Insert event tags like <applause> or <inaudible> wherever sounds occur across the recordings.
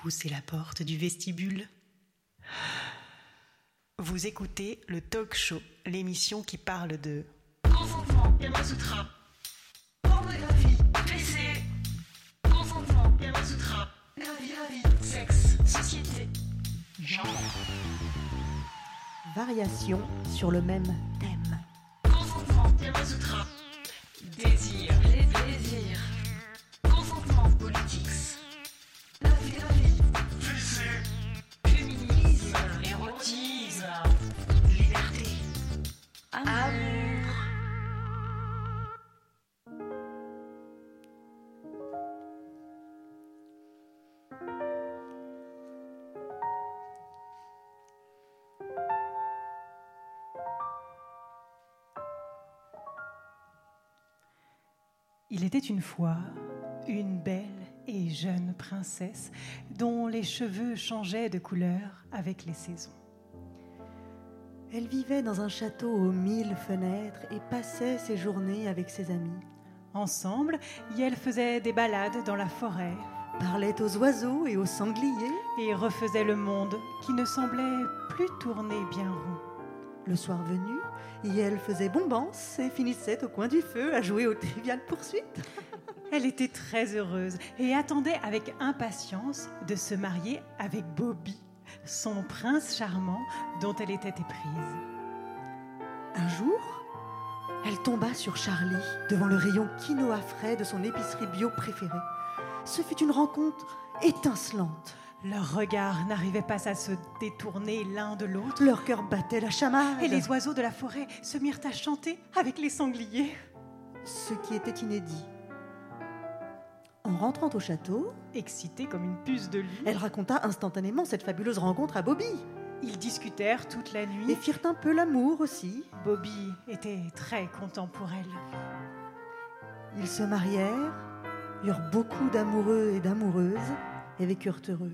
poussez la porte du vestibule. Vous écoutez le talk show, l'émission qui parle de consentement, Yama Sutra, pornographie, PC, consentement, Yama Sutra, la vie, la vie, sexe, société, genre, Variation sur le même thème. consentement, désir, était une fois une belle et jeune princesse dont les cheveux changeaient de couleur avec les saisons. Elle vivait dans un château aux mille fenêtres et passait ses journées avec ses amis. Ensemble, Yel faisait des balades dans la forêt Parlait aux oiseaux et aux sangliers. et refaisait le monde qui ne semblait plus tourner bien rond. Le soir venu, Yel faisait bombance et finissait au coin du feu à jouer aux triviales poursuites. <laughs> Elle était très heureuse et attendait avec impatience de se marier avec Bobby, son prince charmant dont elle était éprise. Un jour, elle tomba sur Charlie devant le rayon quinoa frais de son épicerie bio préférée. Ce fut une rencontre étincelante. Leurs regards n'arrivaient pas à se détourner l'un de l'autre. Leur cœur battait la chamade. Et les oiseaux de la forêt se mirent à chanter avec les sangliers. Ce qui était inédit. En rentrant au château, Excitée comme une puce de lit, elle raconta instantanément cette fabuleuse rencontre à Bobby. ils discutèrent toute la Et nuit. firent un peu l'amour aussi. Bobby était très content pour elle. Ils se marièrent, eurent beaucoup d'amoureux et d'amoureuses, et vécurent heureux.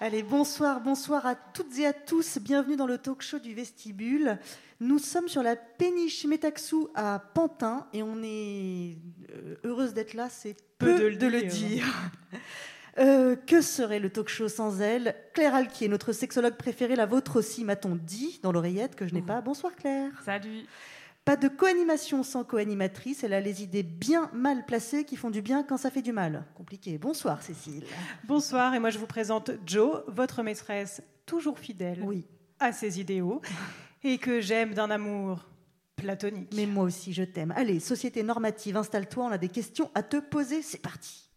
Allez, bonsoir, bonsoir à toutes et à tous. Bienvenue dans le talk show du vestibule. Nous sommes sur la péniche Métaxou à Pantin et on est euh, heureuse d'être là, c'est peu, Peu de de le dire. Euh, que serait le talk show sans elle? Claire Alquier, notre sexologue préférée, la vôtre aussi, m'a-t-on dit dans l'oreillette que je n'ai pas. Bonsoir Claire. Salut. Pas de co-animation sans co-animatrice. Elle a les idées bien mal placées qui font du bien quand ça fait du mal. Compliqué. Bonsoir Cécile. Bonsoir, et moi je vous présente Jo, votre maîtresse toujours fidèle Oui, à ses idéaux et que j'aime d'un amour platonique. mais moi aussi je t'aime. Allez, société normative, installe-toi, on a des questions à te poser. C'est parti.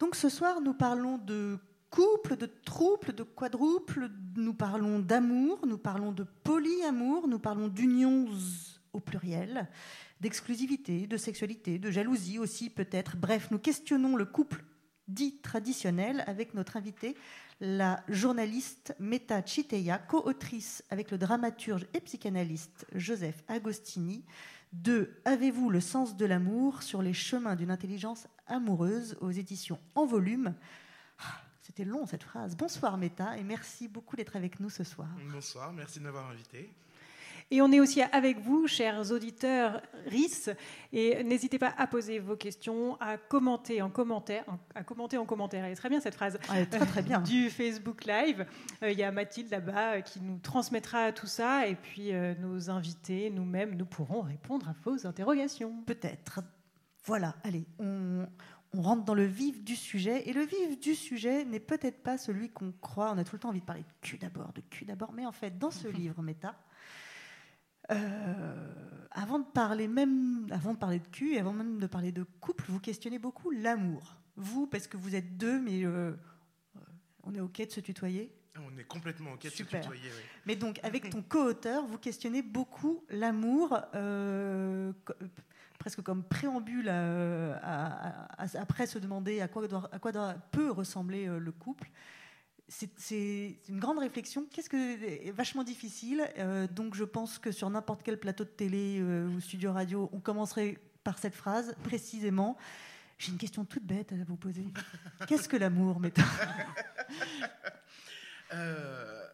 Donc ce soir, nous parlons de couple, de trouble, de quadruple, nous parlons d'amour, nous parlons de polyamour, nous parlons d'unions au pluriel, d'exclusivité, de sexualité, de jalousie aussi peut-être. Bref, nous questionnons le couple dit traditionnel avec notre invitée, la journaliste Meta Chiteya, co-autrice avec le dramaturge et psychanalyste Joseph Agostini de Avez-vous le sens de l'amour sur les chemins d'une intelligence amoureuse aux éditions en volume. C'était long cette phrase. Bonsoir Meta et merci beaucoup d'être avec nous ce soir. Bonsoir, merci de m'avoir invité. Et on est aussi avec vous, chers auditeurs RIS, et n'hésitez pas à poser vos questions, à commenter en commentaire, en- à commenter en commentaire. Elle est très bien cette phrase. Ouais, très très bien. <laughs> Du Facebook Live. Euh, Il y a Mathilde là-bas euh, qui nous transmettra tout ça, et puis euh, nos invités, nous-mêmes, nous pourrons répondre à vos interrogations. Peut-être. Voilà, allez, on, on rentre dans le vif du sujet. Et le vif du sujet n'est peut-être pas celui qu'on croit. On a tout le temps envie de parler de cul d'abord, de cul d'abord. Mais en fait, dans ce <laughs> livre, Méta, euh, avant de parler même, avant de parler de cul et avant même de parler de couple, vous questionnez beaucoup l'amour. Vous, parce que vous êtes deux, mais euh, euh, on est ok de se tutoyer. On est complètement OK de se tutoyer. oui. Mais donc, avec <laughs> ton co-auteur, vous questionnez beaucoup l'amour, euh, presque comme préambule après se demander à quoi, doit- à quoi doit- peut ressembler euh, le couple. C'est- une grande réflexion, qu'est-ce que vachement difficile. euh, donc, je pense que sur n'importe quel plateau de télé euh, ou studio radio, on commencerait par cette phrase précisément. J'ai une question toute bête à vous poser. Qu'est-ce que l'amour, Euh,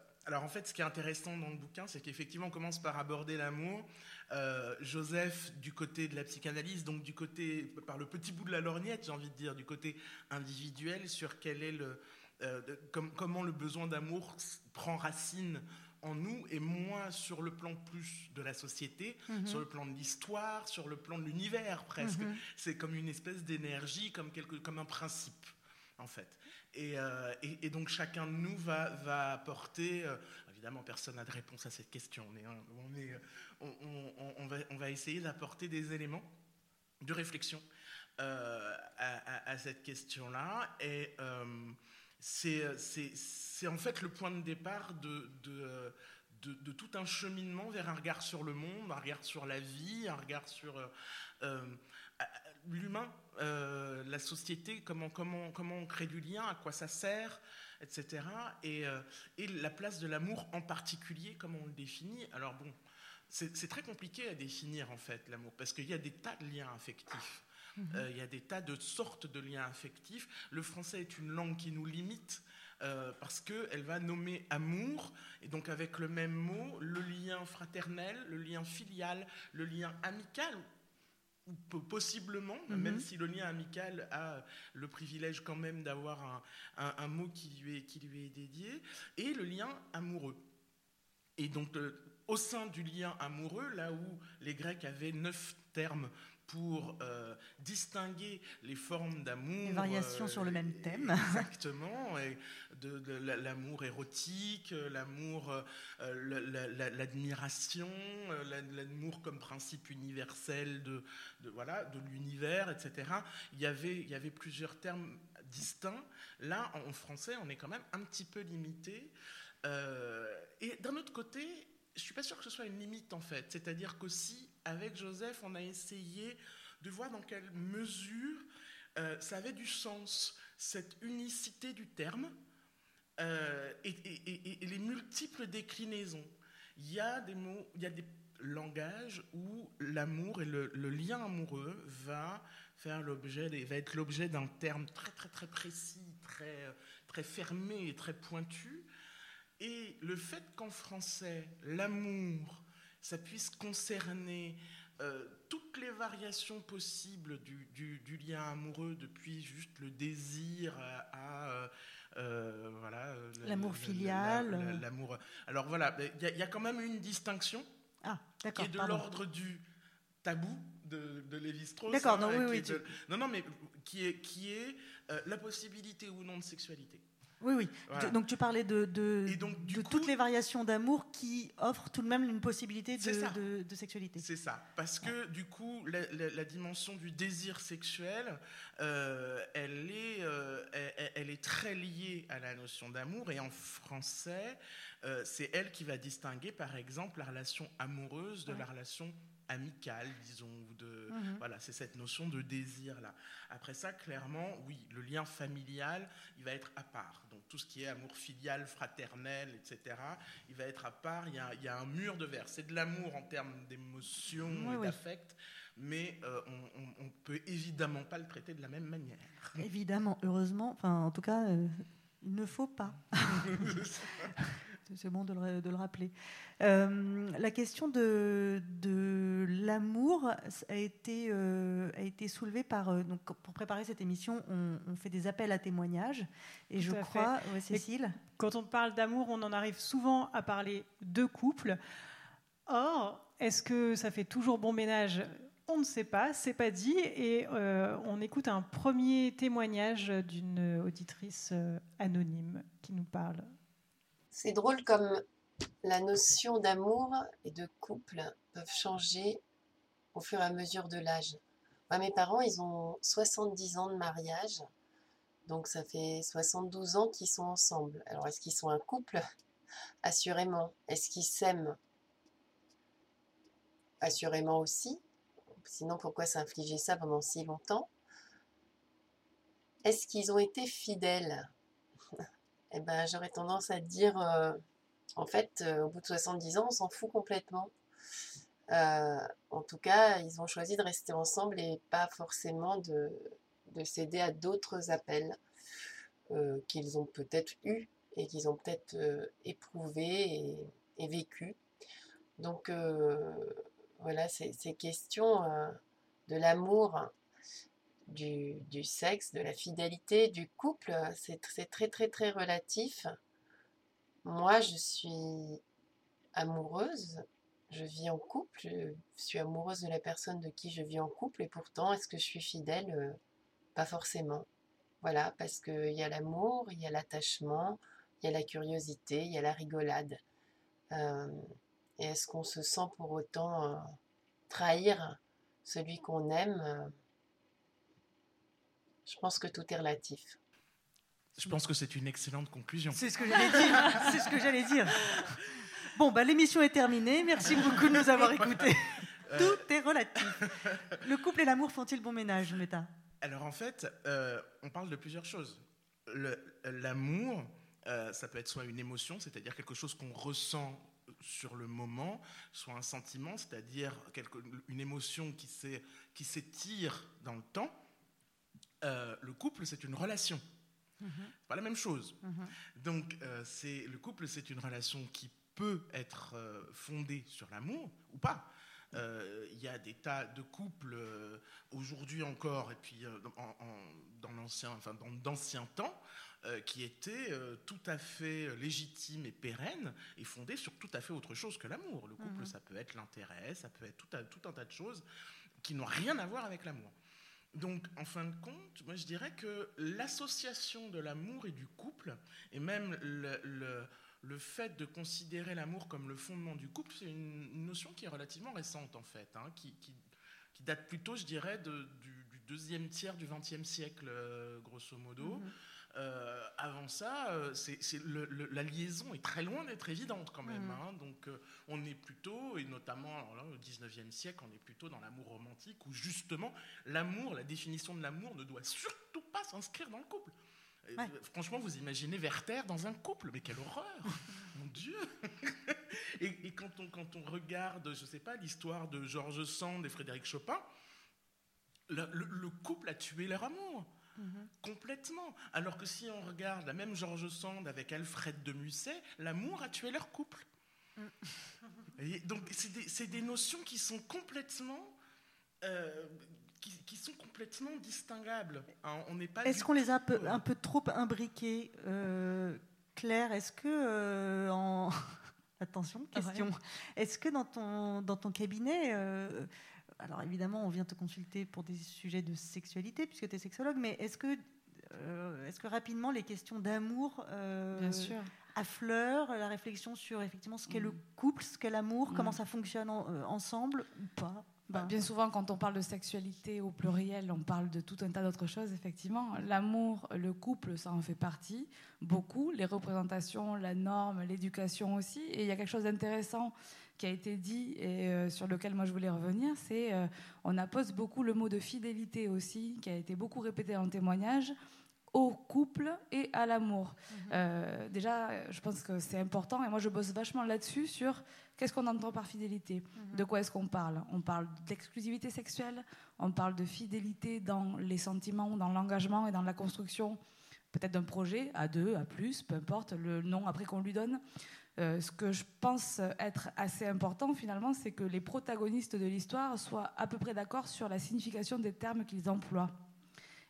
fait, ce qui est intéressant dans le bouquin, c'est qu'effectivement, on commence par aborder l'amour. Euh, Joseph, du côté de la psychanalyse, donc du côté, par le petit bout de la lorgnette, j'ai envie de dire, du côté individuel, sur quel est le, euh, de- com- comment le besoin d'amour prend racine en nous, et moins sur le plan plus de la société, Mhm. sur le plan de l'histoire, sur le plan de l'univers presque. Mhm. C'est comme une espèce d'énergie, comme, quelque, comme un principe, en fait. Et, euh, et- donc chacun de nous va, apporter, euh, évidemment personne n'a de réponse à cette question, on, est, un- on, va, essayer d'apporter des éléments de réflexion euh, à, cette question-là. Et c'est en fait le point de départ de, tout un cheminement vers un regard sur le monde, un regard sur la vie, un regard sur l'humain, euh, la société, comment, comment, comment on crée du lien, à quoi ça sert, etc. Et, euh, et la place de l'amour en particulier, comment on le définit. Alors bon, c'est très compliqué à définir en fait l'amour, parce qu'il y a des tas de liens affectifs. Euh, il y a des tas de sortes de liens affectifs. Le français est une langue qui nous limite euh, parce qu'elle va nommer amour, et donc avec le même mot, le lien fraternel, le lien filial, le lien amical, possiblement, Mhm. même si le lien amical a le privilège quand même d'avoir un, un- un mot qui lui, est, qui lui est dédié, et le lien amoureux. Et donc, au sein du lien amoureux, là où les Grecs avaient neuf termes pour euh, distinguer les formes d'amour. Les variations sur le même et- thème. Exactement. Et de, de la- l'amour érotique, euh, l'amour, euh, euh, la- la- la- l'admiration, euh, la- l'amour comme principe universel de, de, voilà, de l'univers, etc. Il y, avait, il y avait plusieurs termes distincts. Là, en français, on est quand même un petit peu limité. Euh, et d'un autre côté, je suis pas sûr que ce soit une limite en fait. C'est-à-dire qu'aussi, avec Joseph, on a essayé de voir dans quelle mesure euh, ça avait du sens, cette unicité du terme euh, et, les multiples déclinaisons. Il y a des mots, il y a des langages où l'amour et le, lien amoureux va faire va être l'objet d'un terme très très très précis, très très fermé et très pointu. Et le fait qu'en français, l'amour, ça puisse concerner euh, toutes les variations possibles du, du- du lien amoureux, depuis juste le désir à, à, euh, voilà, la- L'amour la- la- filial. la- la- l'amour. Alors voilà, il y, a- il y a quand même une distinction Ah, qui est de l'ordre du tabou de, de Lévi-Strauss. D'accord, non, et oui, oui, de- non, non, mais qui est, qui est euh, la possibilité ou non de sexualité. Oui, oui. Voilà. Donc tu parlais de, de, Et donc, du de coup- toutes les variations d'amour qui offrent tout de même une possibilité de, sexualité. C'est ça. Parce que du coup, la, la- la dimension du désir sexuel, euh, elle, est, euh, elle, elle est très liée à la notion d'amour. Et en français, euh, c'est elle qui va distinguer, par exemple, la relation amoureuse de la relation amicale, disons. Ou de, Mhm. Voilà, c'est cette notion de désir-là. Après ça, clairement, oui, le lien familial, il va être à part. Donc tout ce qui est amour filial, fraternel, etc., il va être à part. Il y a, il y a un mur de verre. C'est de l'amour en termes d'émotion Oui, et oui. d'affect, mais euh, on ne peut évidemment pas le traiter de la même manière. Évidemment, heureusement, enfin en tout cas, euh, il ne faut pas. <laughs> <laughs> C'est bon de le, de le rappeler. Euh, la question de, de l'amour a été, euh, a été soulevée par. euh, donc, pour préparer cette émission, on, on fait des appels à témoignages. Et Tout je crois, ouais, Cécile, Quand on parle d'amour, on en arrive souvent à parler de couple. Or, est-ce que ça fait toujours bon ménage? On ne sait pas, c'est pas dit. Et euh, on écoute un premier témoignage d'une auditrice anonyme qui nous parle. C'est drôle comme la notion d'amour et de couple peuvent changer au fur et à mesure de l'âge. Moi, mes parents, ils ont 70 ans de mariage, donc ça fait 72 ans qu'ils sont ensemble. Alors, est-ce qu'ils sont un couple? Assurément. Est-ce qu'ils s'aiment? Assurément aussi. Sinon, pourquoi s'infliger ça pendant si longtemps? Est-ce qu'ils ont été fidèles? Eh ben, j'aurais tendance à dire, euh, en fait, euh, au bout de 70 ans, on s'en fout complètement. Euh, en tout cas, ils ont choisi de rester ensemble et pas forcément de, de céder à d'autres appels qu'ils ont peut-être eus et qu'ils ont peut-être euh, éprouvé et, et vécu. Donc voilà, ces, questions de l'amour, du, du sexe, de la fidélité, du couple, c'est tr- c'est très très très relatif. Moi, je suis amoureuse, je vis en couple, je suis amoureuse de la personne de qui je vis en couple, et pourtant, est-ce que je suis fidèle? Euh, Pas forcément. Voilà, parce qu'il y a l'amour, il y a l'attachement, il y a la curiosité, il y a la rigolade. Euh, et est-ce qu'on se sent pour autant euh, trahir celui qu'on aime? Je pense que tout est relatif. Je pense que c'est une excellente conclusion. C'est ce que j'allais dire. <laughs> C'est ce que j'allais dire. Bon, bah, l'émission est terminée. Merci beaucoup de nous avoir écoutés. Tout est relatif. Le couple et l'amour font-ils bon ménage, Meta? Alors en fait, euh, on parle de plusieurs choses. L'amour, euh, ça peut être soit une émotion, c'est-à-dire quelque chose qu'on ressent sur le moment, soit un sentiment, c'est-à-dire une émotion qui s'étire dans le temps. Euh, le couple, c'est une relation. C'est pas la même chose. Donc, euh, c'est le couple, c'est une relation qui peut être euh, fondée sur l'amour ou pas. Euh, Il y a des tas de couples aujourd'hui encore, et puis en- en- dans l'ancien, enfin dans d'anciens temps, qui étaient tout à fait légitimes et pérennes et fondés sur tout à fait autre chose que l'amour. Le couple, ça peut être l'intérêt, ça peut être tout un tas de choses qui n'ont rien à voir avec l'amour. Donc, en fin de compte, moi je dirais que l'association de l'amour et du couple, et même le, fait de considérer l'amour comme le fondement du couple, c'est une, notion qui est relativement récente en fait, hein, qui, date plutôt, je dirais, du, deuxième tiers du XXe siècle, euh, grosso modo. Euh, avant ça, euh, c'est, c'est le- le- la liaison est très loin d'être évidente quand même. hein. donc euh, on est plutôt, et notamment là, au 19e siècle, on est plutôt dans l'amour romantique où justement l'amour, la définition de l'amour ne doit surtout pas s'inscrire dans le couple. Ouais. Franchement, vous imaginez Werther dans un couple, mais quelle horreur <laughs> Mon Dieu <laughs> et, et quand, on, quand on regarde, je sais pas, l'histoire de Georges Sand et Frédéric Chopin, le couple a tué leur amour. Complètement. Alors que si on regarde la même Georges Sand avec Alfred de Musset, l'amour a tué leur couple. <laughs> Et donc c'est des, notions qui sont complètement, euh, qui, qui sont complètement distinguables. hein. On n'est pas. Est-ce qu'on les a un peu, euh, un peu trop imbriqués euh, Claire, est-ce que euh, en... <laughs> Attention, question. Est-ce que dans ton, dans ton cabinet, euh, alors évidemment on vient te consulter pour des sujets de sexualité puisque tu es sexologue, mais est-ce que, euh, est-ce que rapidement les questions d'amour euh, Bien sûr. affleurent la réflexion sur effectivement ce qu'est le Mm. couple, ce qu'est l'amour, Mm. comment ça fonctionne en- euh, ensemble ou pas? Bah, Ben, bien souvent, quand on parle de sexualité au pluriel, on parle de tout un tas d'autres choses, effectivement. L'amour, le couple, ça en fait partie, beaucoup. Les représentations, la norme, l'éducation aussi. Et il y a quelque chose d'intéressant qui a été dit et euh, sur lequel moi je voulais revenir, c'est euh, on appose beaucoup le mot de fidélité aussi, qui a été beaucoup répété en témoignage au couple et à l'amour. Euh, déjà, je pense que c'est important et moi je bosse vachement là-dessus sur qu'est-ce qu'on entend par fidélité, de quoi est-ce qu'on parle. On parle d'exclusivité sexuelle, on parle de fidélité dans les sentiments, dans l'engagement et dans la construction peut-être d'un projet à deux, à plus, peu importe le nom après qu'on lui donne. Euh, ce que je pense être assez important finalement, c'est que les protagonistes de l'histoire soient à peu près d'accord sur la signification des termes qu'ils emploient.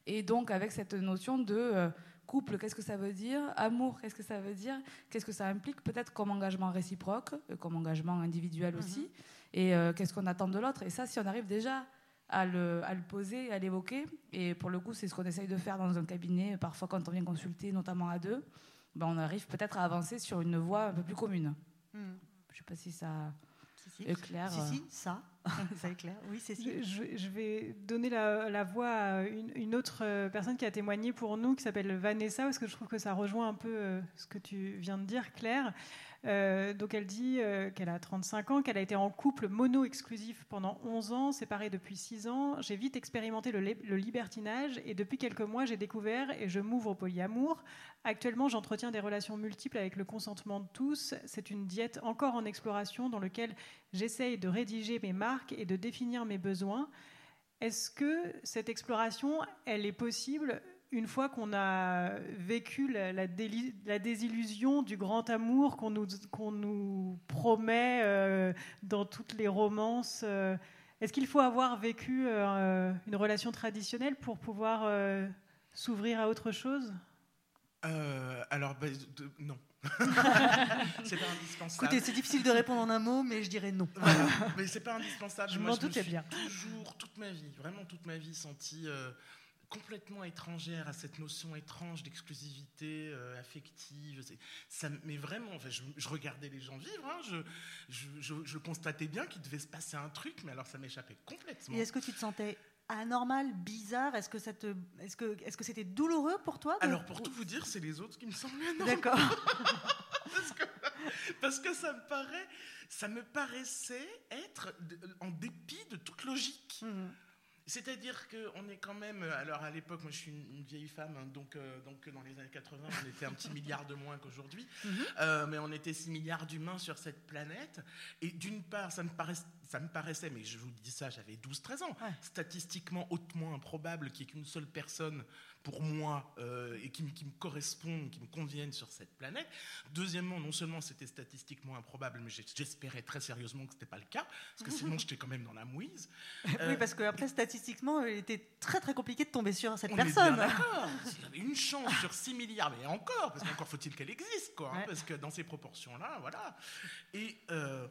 Et donc avec cette notion de euh, couple, qu'est-ce que ça veut dire? Amour, qu'est-ce que ça veut dire? Qu'est-ce que ça implique? Peut-être comme engagement réciproque, euh, comme engagement individuel aussi. Et euh, qu'est-ce qu'on attend de l'autre? Et ça, si on arrive déjà à le, à le poser, à l'évoquer, et pour le coup, c'est ce qu'on essaye de faire dans un cabinet, parfois quand on vient consulter, notamment à deux, ben, on arrive peut-être à avancer sur une voie un peu plus commune. hmm. Je ne sais pas si ça Si, si. Si, euh. si, ça, <laughs> ça est clair. Oui, c'est si. Je, vais donner la, la voix à une, une autre euh, personne qui a témoigné pour nous, qui s'appelle Vanessa, parce que je trouve que ça rejoint un peu euh, ce que tu viens de dire, Claire. Euh, donc elle dit euh, qu'elle a 35 ans, qu'elle a été en couple mono-exclusif pendant 11 ans, séparée depuis 6 ans. J'ai vite expérimenté le, le libertinage et depuis quelques mois j'ai découvert et je m'ouvre au polyamour. Actuellement j'entretiens des relations multiples avec le consentement de tous. C'est une diète encore en exploration dans laquelle j'essaye de rédiger mes marques et de définir mes besoins. Est-ce que cette exploration, elle est possible une fois qu'on a vécu la, la déli- la désillusion du grand amour qu'on nous, qu'on nous promet euh, dans toutes les romances, euh, est-ce qu'il faut avoir vécu euh, une relation traditionnelle pour pouvoir euh, s'ouvrir à autre chose? Euh, alors, bah, de- non. <laughs> c'est pas indispensable. Écoutez, c'est difficile de répondre en un mot, mais je dirais non. Voilà. Mais c'est pas indispensable. Je Moi, m'en me doutais bien. Toujours, toute ma vie, vraiment toute ma vie, sentie euh, complètement étrangère à cette notion étrange d'exclusivité euh, affective. Ça, mais vraiment, enfin, je, je regardais les gens vivre, hein, je, je, je- constatais bien qu'il devait se passer un truc, mais alors ça m'échappait complètement. Et est-ce que tu te sentais anormal, bizarre? Est-ce que ça te, est-ce que, est-ce que c'était douloureux pour toi de- Alors pour tout vous dire, c'est les autres qui me semblaient. D'accord. <laughs> parce, que, parce que ça me paraît, ça me paraissait être en dépit de toute logique. Mhm. C'est-à-dire qu'on est quand même, alors à l'époque, moi je suis une, vieille femme, hein, donc, euh, donc dans les années 80, on était un petit milliard de moins qu'aujourd'hui, Mhm. Euh, mais on était 6 milliards d'humains sur cette planète. Et d'une part, ça me, paraissait, ça me paraissait, mais je vous dis ça, j'avais 12-13 ans, Ouais. statistiquement hautement improbable qu'il n'y ait qu'une seule personne pour moi euh, et qui, me- qui me corresponde, qui me convienne sur cette planète. Deuxièmement, non seulement c'était statistiquement improbable, mais j'espérais très sérieusement que ce n'était pas le cas, parce que sinon j'étais quand même dans la mouise. <laughs> Euh, Oui, parce que après statistiquement, il était très très compliqué de tomber sur cette on personne. d'accord. <laughs> S'il y avait une chance sur 6 milliards, mais encore, parce qu'encore faut-il qu'elle existe, quoi. hein, Ouais. parce que dans ces proportions-là, voilà. Et, euh,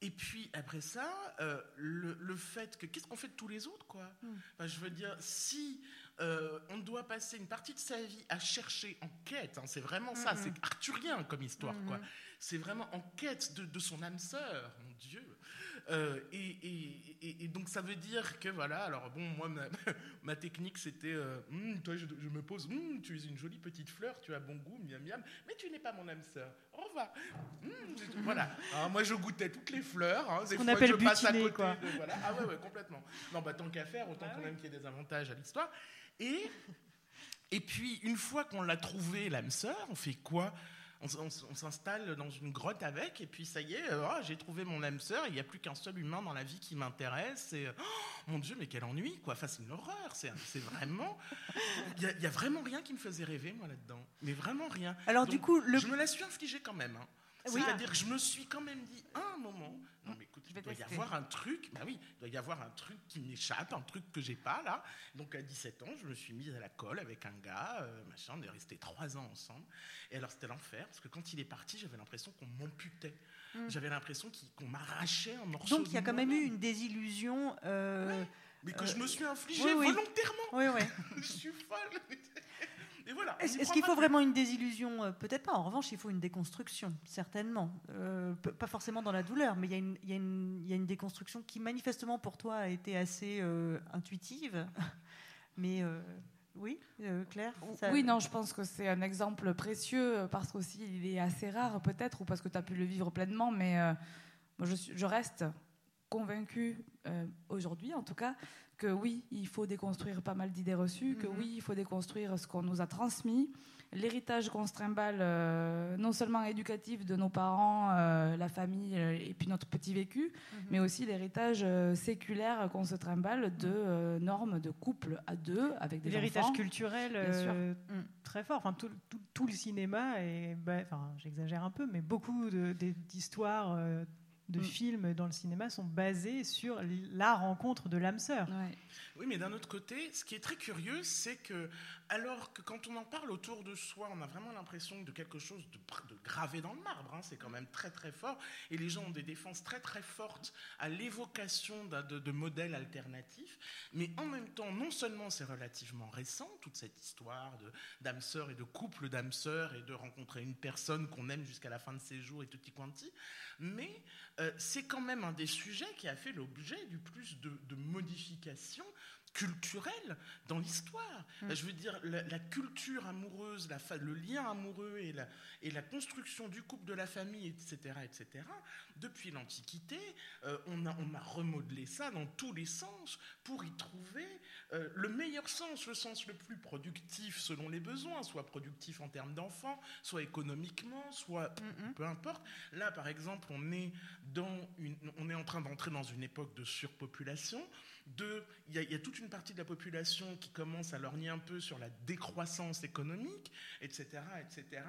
et puis après ça, euh, le, le fait que. Qu'est-ce qu'on fait de tous les autres, quoi? Hmm. Enfin, Je veux dire, si. Euh, on doit passer une partie de sa vie à chercher en quête, hein, c'est vraiment ça, c'est arthurien comme histoire, quoi. C'est vraiment en quête de, de son âme sœur, mon Dieu. Euh, et, et- et- et donc ça veut dire que voilà, alors bon, moi ma, <laughs> ma technique c'était, euh, Hum, toi je, je me pose, Hum, tu es une jolie petite fleur, tu as bon goût, miam miam, mais tu n'es pas mon âme sœur. Au revoir. Je- voilà. Alors, moi je goûtais toutes les fleurs. Hein, des qu'on fois appelle je passe à butiner, côté quoi. de- voilà. Ah ouais, ouais, complètement. Non, bah tant qu'à faire, autant Ah quand oui. même qu'il y ait des avantages à l'histoire. Et et puis, une fois qu'on l'a trouvé, l'âme sœur, on fait quoi? On, s'installe dans une grotte avec, et puis ça y est, euh, ah, j'ai trouvé mon âme sœur, il n'y a plus qu'un seul humain dans la vie qui m'intéresse, et oh, mon Dieu, mais quel ennui, quoi. Enfin, c'est une horreur, c'est vraiment. Il n'y a, vraiment rien qui me faisait rêver, moi, là-dedans. Mais vraiment rien. Alors Donc, du coup, le Je me la suis infligée quand même. hein. Oui. C'est-à-dire que je me suis quand même dit, à un moment, non mais écoute, il doit y avoir un truc, bah oui, il doit y avoir un truc qui m'échappe, un truc que j'ai pas là. Donc à 17 ans, je me suis mise à la colle avec un gars, euh, machin, on est resté trois ans ensemble. Et alors c'était l'enfer, parce que quand il est parti, j'avais l'impression qu'on m'amputait. Mm. J'avais l'impression qu'on m'arrachait un morceau donc il y a quand même eu une désillusion. euh, Mais que je me suis infligée oui, oui. volontairement. Oui, oui. <laughs> je suis folle. <laughs> Et voilà. on Est-ce qu'il faut vraiment une désillusion? Euh, Peut-être pas. En revanche, il faut une déconstruction, certainement. Euh, pas forcément dans la douleur, mais il y, a une- y y a déconstruction qui manifestement pour toi a été assez euh, intuitive. <laughs> Mais euh, oui, euh, Claire ça- Oui, non, je pense que c'est un exemple précieux parce qu'aussi il est assez rare peut-être ou parce que tu as pu le vivre pleinement, mais euh, moi, je, suis- je reste convaincue, euh, aujourd'hui en tout cas, que oui, il faut déconstruire pas mal d'idées reçues, que Mhm. oui, il faut déconstruire ce qu'on nous a transmis, l'héritage qu'on se trimballe, euh, non seulement éducatif de nos parents, euh, la famille euh, et puis notre petit vécu, Mhm. mais aussi l'héritage euh, séculaire qu'on se trimballe de euh, normes de couple à deux avec des L'héritage culturel Mm. très fort. Enfin, tout, tout- tout le cinéma, et bah, j'exagère un peu, mais beaucoup d'histoires de Mm. films dans le cinéma sont basés sur la rencontre de l'âme sœur. Ouais. Oui, mais d'un autre côté, ce qui est très curieux, c'est que, alors que quand on en parle autour de soi, on a vraiment l'impression de quelque chose de, gravé dans le marbre. hein, c'est quand même très très fort. Et les gens ont des défenses très très fortes à l'évocation de, de modèles alternatifs. Mais en même temps, non seulement c'est relativement récent, toute cette histoire d'âme sœur et de couple d'âme sœur et de rencontrer une personne qu'on aime jusqu'à la fin de ses jours et tutti quanti, mais euh, c'est quand même un des sujets qui a fait l'objet du plus de modifications culturelles dans l'histoire. Mm. Je veux dire, la, la culture amoureuse, la fa- le lien amoureux et la, et la construction du couple, de la famille, etc., etc., depuis l'Antiquité, euh, on, a, on a remodelé ça dans tous les sens pour y trouver euh, le meilleur sens, le sens le plus productif selon les besoins, soit productif en termes d'enfants, soit économiquement, soit Mhm. peu importe. Là, par exemple, on est, dans une, on est en train d'entrer dans une époque de surpopulation. De, il, y a, il y a toute une partie de la population qui commence à lorgner un peu sur la décroissance économique, etc., etc.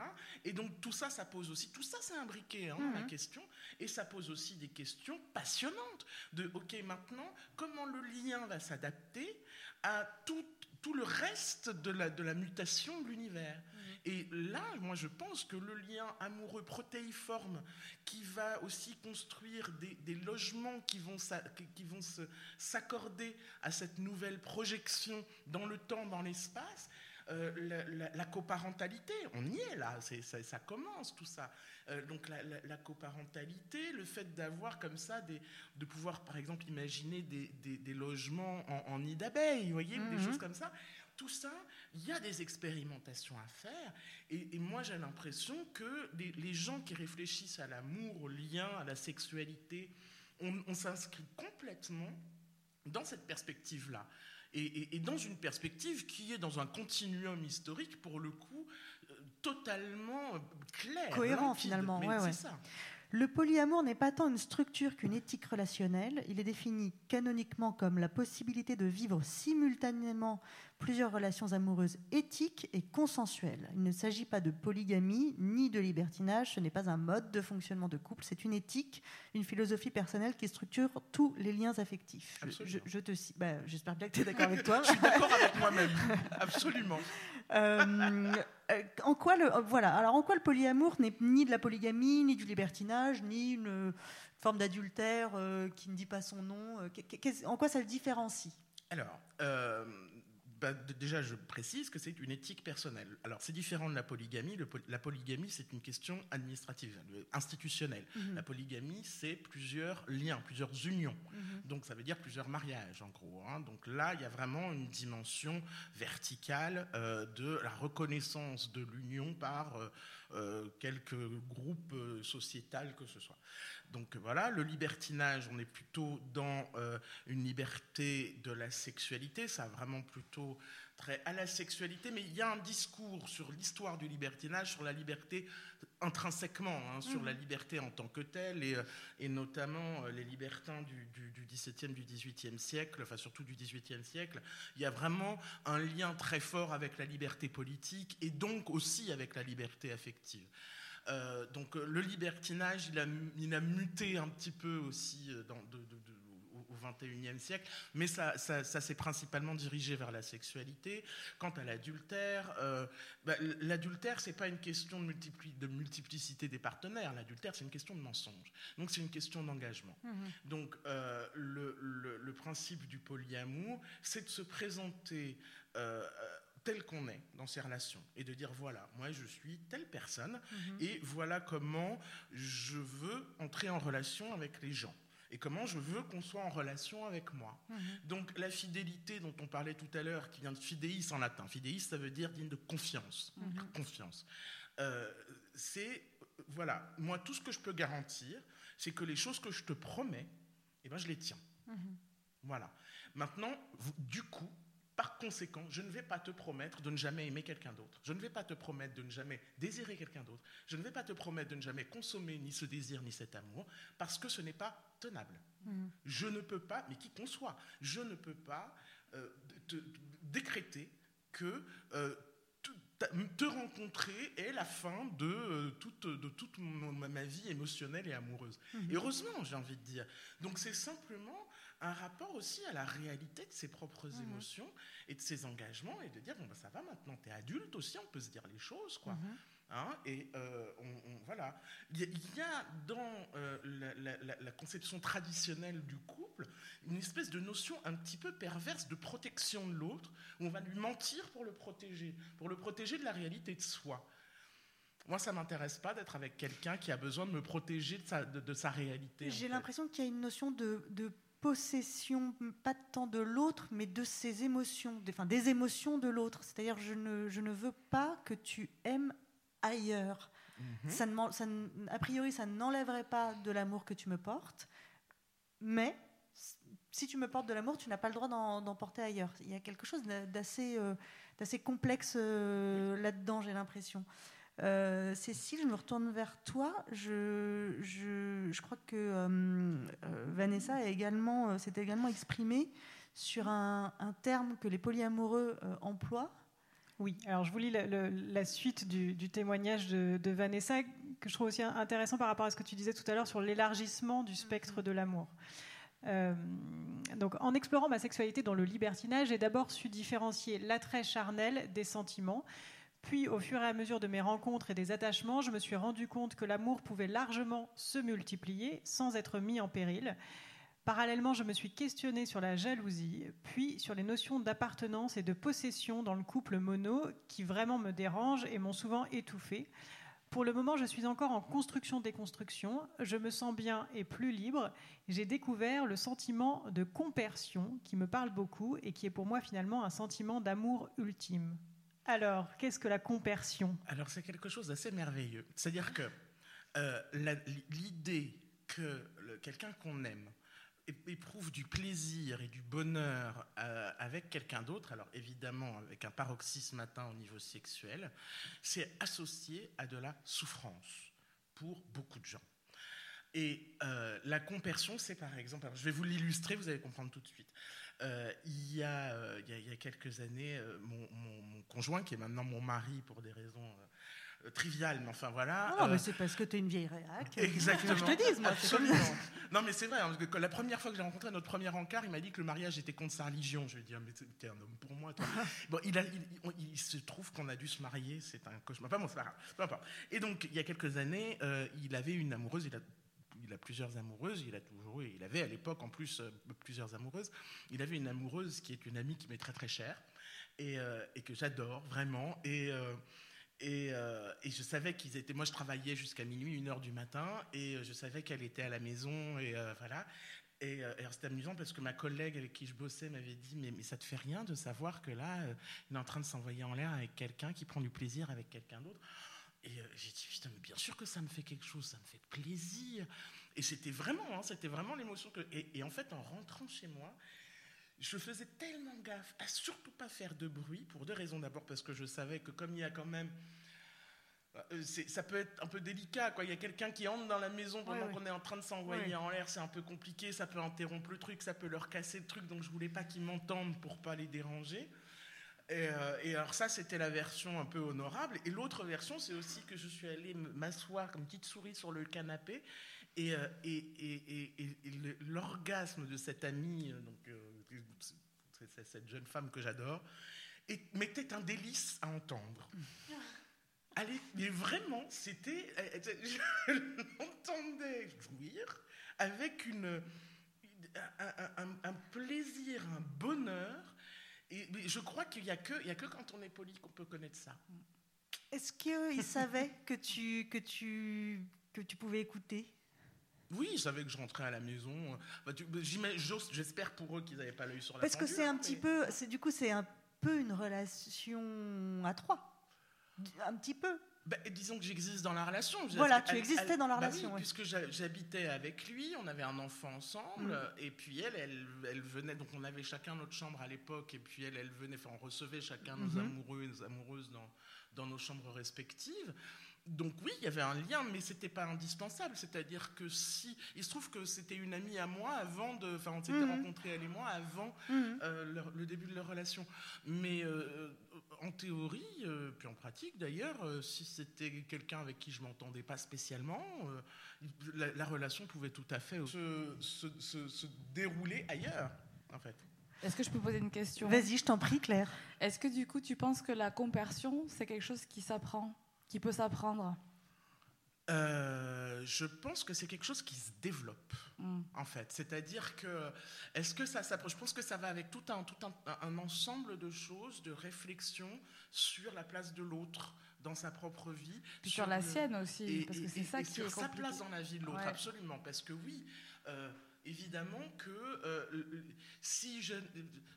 Et donc tout ça, ça pose aussi, tout ça c'est imbriqué hein, dans la question, et ça pose aussi des questions passionnantes de, ok, maintenant, comment le lien va s'adapter à tout, tout le reste de la, de la mutation de l'univers? Et là, moi, je pense que le lien amoureux protéiforme qui va aussi construire des, des logements qui vont, qui- s'accorder à cette nouvelle projection dans le temps, dans l'espace, euh, la, la- la coparentalité, on y est là, ça, ça commence tout ça. Euh, donc la, coparentalité, le fait d'avoir comme ça, des, de pouvoir par exemple imaginer des, des- des logements en, en nid d'abeilles, vous voyez, ou des Mhm. choses comme ça. Tout ça, il y a des expérimentations à faire. Et, et moi, j'ai l'impression que les, les gens qui réfléchissent à l'amour, au lien, à la sexualité, on, on s'inscrit complètement dans cette perspective-là. Et, et- et dans une perspective qui est dans un continuum historique, pour le coup, euh, totalement euh, clair. Cohérent, limpide. finalement, ouais, c'est ça. Le polyamour n'est pas tant une structure qu'une éthique relationnelle. Il est défini canoniquement comme la possibilité de vivre simultanément plusieurs relations amoureuses éthiques et consensuelles. Il ne s'agit pas de polygamie ni de libertinage. Ce n'est pas un mode de fonctionnement de couple. C'est une éthique, une philosophie personnelle qui structure tous les liens affectifs. Je- Je, Absolument. je te cite. bah, J'espère bien que tu es d'accord avec toi. Je suis d'accord avec moi-même, absolument. <laughs> Euh, en quoi le euh, voilà. Alors en quoi le polyamour n'est ni de la polygamie ni du libertinage ni une euh, forme d'adultère euh, qui ne dit pas son nom euh, en quoi ça le différencie? Alors, euh, bah, déjà, je précise que c'est une éthique personnelle. Alors, c'est différent de la polygamie. Le la polygamie, c'est une question administrative, euh, institutionnelle. Mhm. La polygamie, c'est plusieurs liens, plusieurs unions. Donc, ça veut dire plusieurs mariages, en gros. hein. Donc là, il y a vraiment une dimension verticale euh, de la reconnaissance de l'union par euh, euh, quelques groupes euh, sociétals que ce soit. Donc voilà, le libertinage, on est plutôt dans euh, une liberté de la sexualité, ça a vraiment plutôt trait à la sexualité, mais il y a un discours sur l'histoire du libertinage, sur la liberté intrinsèquement, hein, sur la liberté en tant que telle, et, euh, et notamment euh, les libertins du, du, du 17e, du 18e siècle, enfin surtout du 18e siècle, il y a vraiment un lien très fort avec la liberté politique et donc aussi avec la liberté affective. Euh, donc le libertinage, il a, il a muté un petit peu aussi dans, de, de- de- 21e siècle, mais ça, ça, ça s'est principalement dirigé vers la sexualité. Quant à l'adultère, euh, bah, l'adultère, c'est pas une question de, multipli- de multiplicité des partenaires. L'adultère, c'est une question de mensonge. Donc c'est une question d'engagement. Donc euh, le, le- le principe du polyamour, c'est de se présenter euh, euh, tel qu'on est dans ces relations et de dire voilà, moi je suis telle personne et voilà comment je veux entrer en relation avec les gens et comment je veux qu'on soit en relation avec moi. Donc la fidélité dont on parlait tout à l'heure, qui vient de fidéis en latin, fidéis ça veut dire digne de confiance, confiance. Euh, c'est voilà, moi tout ce que je peux garantir, c'est que les choses que je te promets, eh ben je les tiens. Voilà. Maintenant, vous- du coup, par conséquent, je ne vais pas te promettre de ne jamais aimer quelqu'un d'autre. Je ne vais pas te promettre de ne jamais désirer quelqu'un d'autre. Je ne vais pas te promettre de ne jamais consommer ni ce désir ni cet amour, parce que ce n'est pas tenable. Je ne peux pas, mais qui qu'on soit, je ne peux pas euh, te- te- décréter que euh, te, rencontrer est la fin de euh, toute, de toute mon- ma vie émotionnelle et amoureuse. Et heureusement, j'ai envie de dire. Donc c'est simplement un rapport aussi à la réalité de ses propres émotions et de ses engagements et de dire bon bah ça va maintenant t'es adulte aussi on peut se dire les choses quoi. Hein, et euh, on, on- voilà. Il y, a, dans euh, la, la- la- la conception traditionnelle du couple une espèce de notion un petit peu perverse de protection de l'autre où on va lui mentir pour le protéger pour le protéger de la réalité de soi. Moi, ça m'intéresse pas d'être avec quelqu'un qui a besoin de me protéger de sa, de, de sa réalité. j'ai l'impression qu'il y a une notion de, de possession pas tant de l'autre mais de ses émotions des, enfin, des émotions de l'autre c'est-à-dire je ne, je ne veux pas que tu aimes ailleurs Mhm. ça ne ça ne- a priori, ça n'enlèverait pas de l'amour que tu me portes, mais si tu me portes de l'amour, tu n'as pas le droit d'en porter ailleurs. Il y a quelque chose d'assez euh, d'assez complexe euh, là-dedans, j'ai l'impression. Euh, Cécile, je me retourne vers toi. Je, je, je crois que euh, euh, Vanessa a également, euh, s'est également exprimée sur un, un terme que les polyamoureux emploient. Oui, alors je vous lis la, suite du, du témoignage de, de Vanessa, que je trouve aussi intéressant par rapport à ce que tu disais tout à l'heure sur l'élargissement du spectre de l'amour. Euh, donc, en explorant ma sexualité dans le libertinage, j'ai d'abord su différencier l'attrait charnel des sentiments. Puis, au fur et à mesure de mes rencontres et des attachements, je me suis rendu compte que l'amour pouvait largement se multiplier sans être mis en péril. Parallèlement, je me suis questionnée sur la jalousie, puis sur les notions d'appartenance et de possession dans le couple mono qui vraiment me dérangent et m'ont souvent étouffée. Pour le moment, je suis encore en construction-déconstruction. Je me sens bien et plus libre. J'ai découvert le sentiment de compersion qui me parle beaucoup et qui est pour moi finalement un sentiment d'amour ultime. Alors, qu'est-ce que la compersion? Alors c'est quelque chose d'assez merveilleux. C'est-à-dire que euh, l'idée que quelqu'un qu'on aime éprouve du plaisir et du bonheur euh, avec quelqu'un d'autre, alors évidemment avec un paroxysme atteint au niveau sexuel, c'est associé à de la souffrance pour beaucoup de gens. Et euh, la compersion, c'est par exemple, alors je vais vous l'illustrer, vous allez comprendre tout de suite. Euh, il, y a, euh, il, y a, il y a quelques années, euh, mon, mon- mon conjoint, qui est maintenant mon mari pour des raisons triviales, mais enfin voilà. Non, mais c'est parce que tu es une vieille réac. Exactement. Je te dise, moi. Absolument. Non, mais c'est vrai, hein, parce que quand la première fois que j'ai rencontré notre premier encart, il m'a dit que le mariage était contre sa religion. Je lui ai dit, Ah, mais t'es- t'es un homme pour moi, toi. <laughs> bon, il, a- il- il- il se trouve qu'on a dû se marier, c'est un cauchemar. Pas bon, c'est pas grave. Peu importe. Et donc, il y a quelques années, euh, il avait une amoureuse, il a, il a plusieurs amoureuses, il a toujours eu, il avait à l'époque en plus euh, plusieurs amoureuses. Il avait une amoureuse qui est une amie qui m'est très très chère et, euh, que j'adore vraiment. Et. euh, et, je savais qu'ils étaient. Moi, je travaillais jusqu'à minuit, une heure du matin, et je savais qu'elle était à la maison, et voilà. Et, c'était amusant parce que ma collègue avec qui je bossais m'avait dit mais, mais ça te fait rien de savoir que là, il est en train de s'envoyer en l'air avec quelqu'un qui prend du plaisir avec quelqu'un d'autre? Et j'ai dit putain, mais bien sûr que ça me fait quelque chose, ça me fait plaisir. Et c'était vraiment, hein, c'était vraiment l'émotion que. Et, et en fait, en rentrant chez moi, je faisais tellement gaffe à surtout pas faire de bruit pour deux raisons. D'abord parce que je savais que comme il y a quand même euh, ça peut être un peu délicat. Quoi. Il y a quelqu'un qui entre dans la maison pendant Ouais, ouais. qu'on est en train de s'envoyer Ouais. en l'air, c'est un peu compliqué, ça peut interrompre le truc, ça peut leur casser le truc, donc je voulais pas qu'ils m'entendent pour pas les déranger. Et, euh, et alors ça, c'était la version un peu honorable. Et l'autre version, c'est aussi que je suis allée m'asseoir comme petite souris sur le canapé. Et, euh, et, et- et- l'orgasme de cette amie, euh, donc, euh, cette jeune femme que j'adore, m'était un délice à entendre. <laughs> Allez, mais vraiment, c'était. Je l'entendais jouir avec une, un, un- un- un plaisir, un bonheur. Et je crois qu'il n'y a, que- il y a que quand on est poli qu'on peut connaître ça. Est-ce qu'ils savaient que tu, que, tu, que tu pouvais écouter? Oui, je savais que je rentrais à la maison. Bah, J'espère pour eux qu'ils n'avaient pas l'œil sur la Parce que c'est un petit peu, c'est du coup c'est un peu une relation à trois, un petit peu. Bah, disons que j'existe dans la relation. Voilà, tu elle- existais elle- dans la bah relation, oui, ouais. puisque j'ha- j'habitais avec lui, on avait un enfant ensemble, Mm. et puis elle, elle, elle venait, donc on avait chacun notre chambre à l'époque, et puis elle, elle venait, enfin, on recevait chacun nos Mhm. amoureux et nos amoureuses dans, dans nos chambres respectives. Donc oui, il y avait un lien, mais c'était pas indispensable. C'est-à-dire que si, il se trouve que c'était une amie à moi avant de, enfin, on s'était Mhm. rencontrés elle et moi avant Mhm. euh, le début de leur relation. Mais euh, en théorie, euh, puis en pratique d'ailleurs, euh, si c'était quelqu'un avec qui je m'entendais pas spécialement, euh, la, la relation pouvait tout à fait se, se- se- se dérouler ailleurs, en fait. Est-ce que je peux poser une question? Vas-y, je t'en prie, Claire. Est-ce que du coup, tu penses que la compersion, c'est quelque chose qui s'apprend, qui peut s'apprendre Euh, je pense que c'est quelque chose qui se développe. Hmm. en fait. C'est-à-dire que, est-ce que ça s'approche? Je pense que ça va avec tout un, tout un, un ensemble de choses, de réflexions sur la place de l'autre dans sa propre vie. Puis sur la le- sienne aussi, et, parce que c'est ça et qui sur est sa compliqué. place dans la vie de l'autre, Ouais. absolument. Parce que oui, euh, évidemment que euh, euh, si je,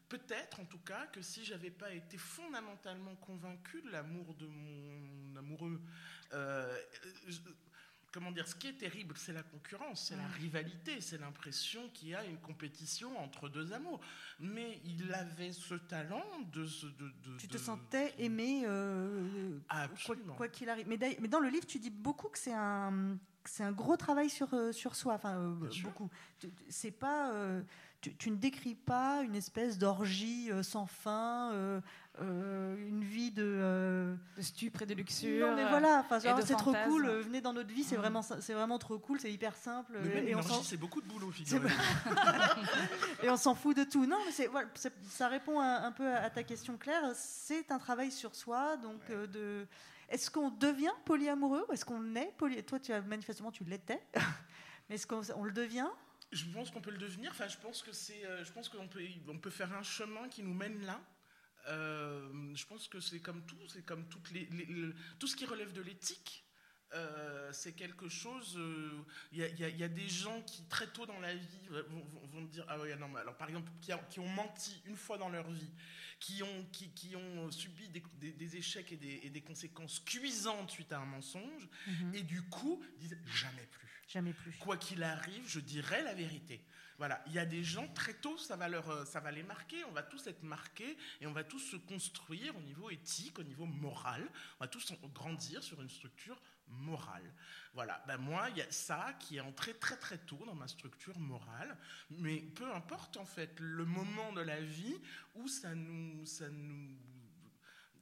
peut-être en tout cas que si j'avais pas été fondamentalement convaincu de l'amour de mon amoureux, euh, je- comment dire, ce qui est terrible, c'est la concurrence, c'est la rivalité, c'est l'impression qu'il y a une compétition entre deux amours. Mais il avait ce talent de... se- de, de- Tu te de- sentais aimé, euh, quoi Absolument. quoi qu'il arrive. Mais dans le livre, tu dis beaucoup que c'est un, c'est un gros travail sur, euh, sur soi, enfin euh, beaucoup. C'est pas, euh, tu, tu ne décris pas une espèce d'orgie euh, sans fin, euh, euh, une vie de. euh, De stupre et de luxure. non mais voilà, et c'est trop cool. euh, venez dans notre vie, c'est Mhm. vraiment, c'est vraiment trop cool, c'est hyper simple. Mais même et une on c'est beaucoup de boulot, <laughs> <laughs> et on s'en fout de tout. Non, mais voilà, ça répond un, un peu à, à ta question, Claire. C'est un travail sur soi. Donc, Ouais. euh, de, est-ce qu'on devient polyamoureux ou est-ce qu'on est poly... Toi, tu as, manifestement, tu l'étais. <laughs> mais est-ce qu'on on le devient? Je pense qu'on peut le devenir. Enfin, je pense que c'est. euh, Je pense qu'on peut, on peut faire un chemin qui nous mène là. Euh, je pense que c'est comme tout, c'est comme toutes les, les- le- tout ce qui relève de l'éthique. Euh, c'est quelque chose. euh, Il y, a- il y a- il y a des gens qui très tôt dans la vie vont, vont- vont dire ah ouais non mais alors par exemple qui, a- qui ont menti une fois dans leur vie, qui ont qui, qui ont subi des, des- des échecs et des, et des conséquences cuisantes suite à un mensonge et du coup disent jamais plus Jamais plus. quoi qu'il arrive, je dirai la vérité. Voilà, il y a des gens très tôt, ça va leur, euh, ça va les marquer. On va tous être marqués et on va tous se construire au niveau éthique, au niveau moral. On va tous grandir sur une structure morale. Voilà. Ben moi, il y a ça qui est entré très très tôt dans ma structure morale. Mais peu importe en fait le moment de la vie où ça nous, ça nous,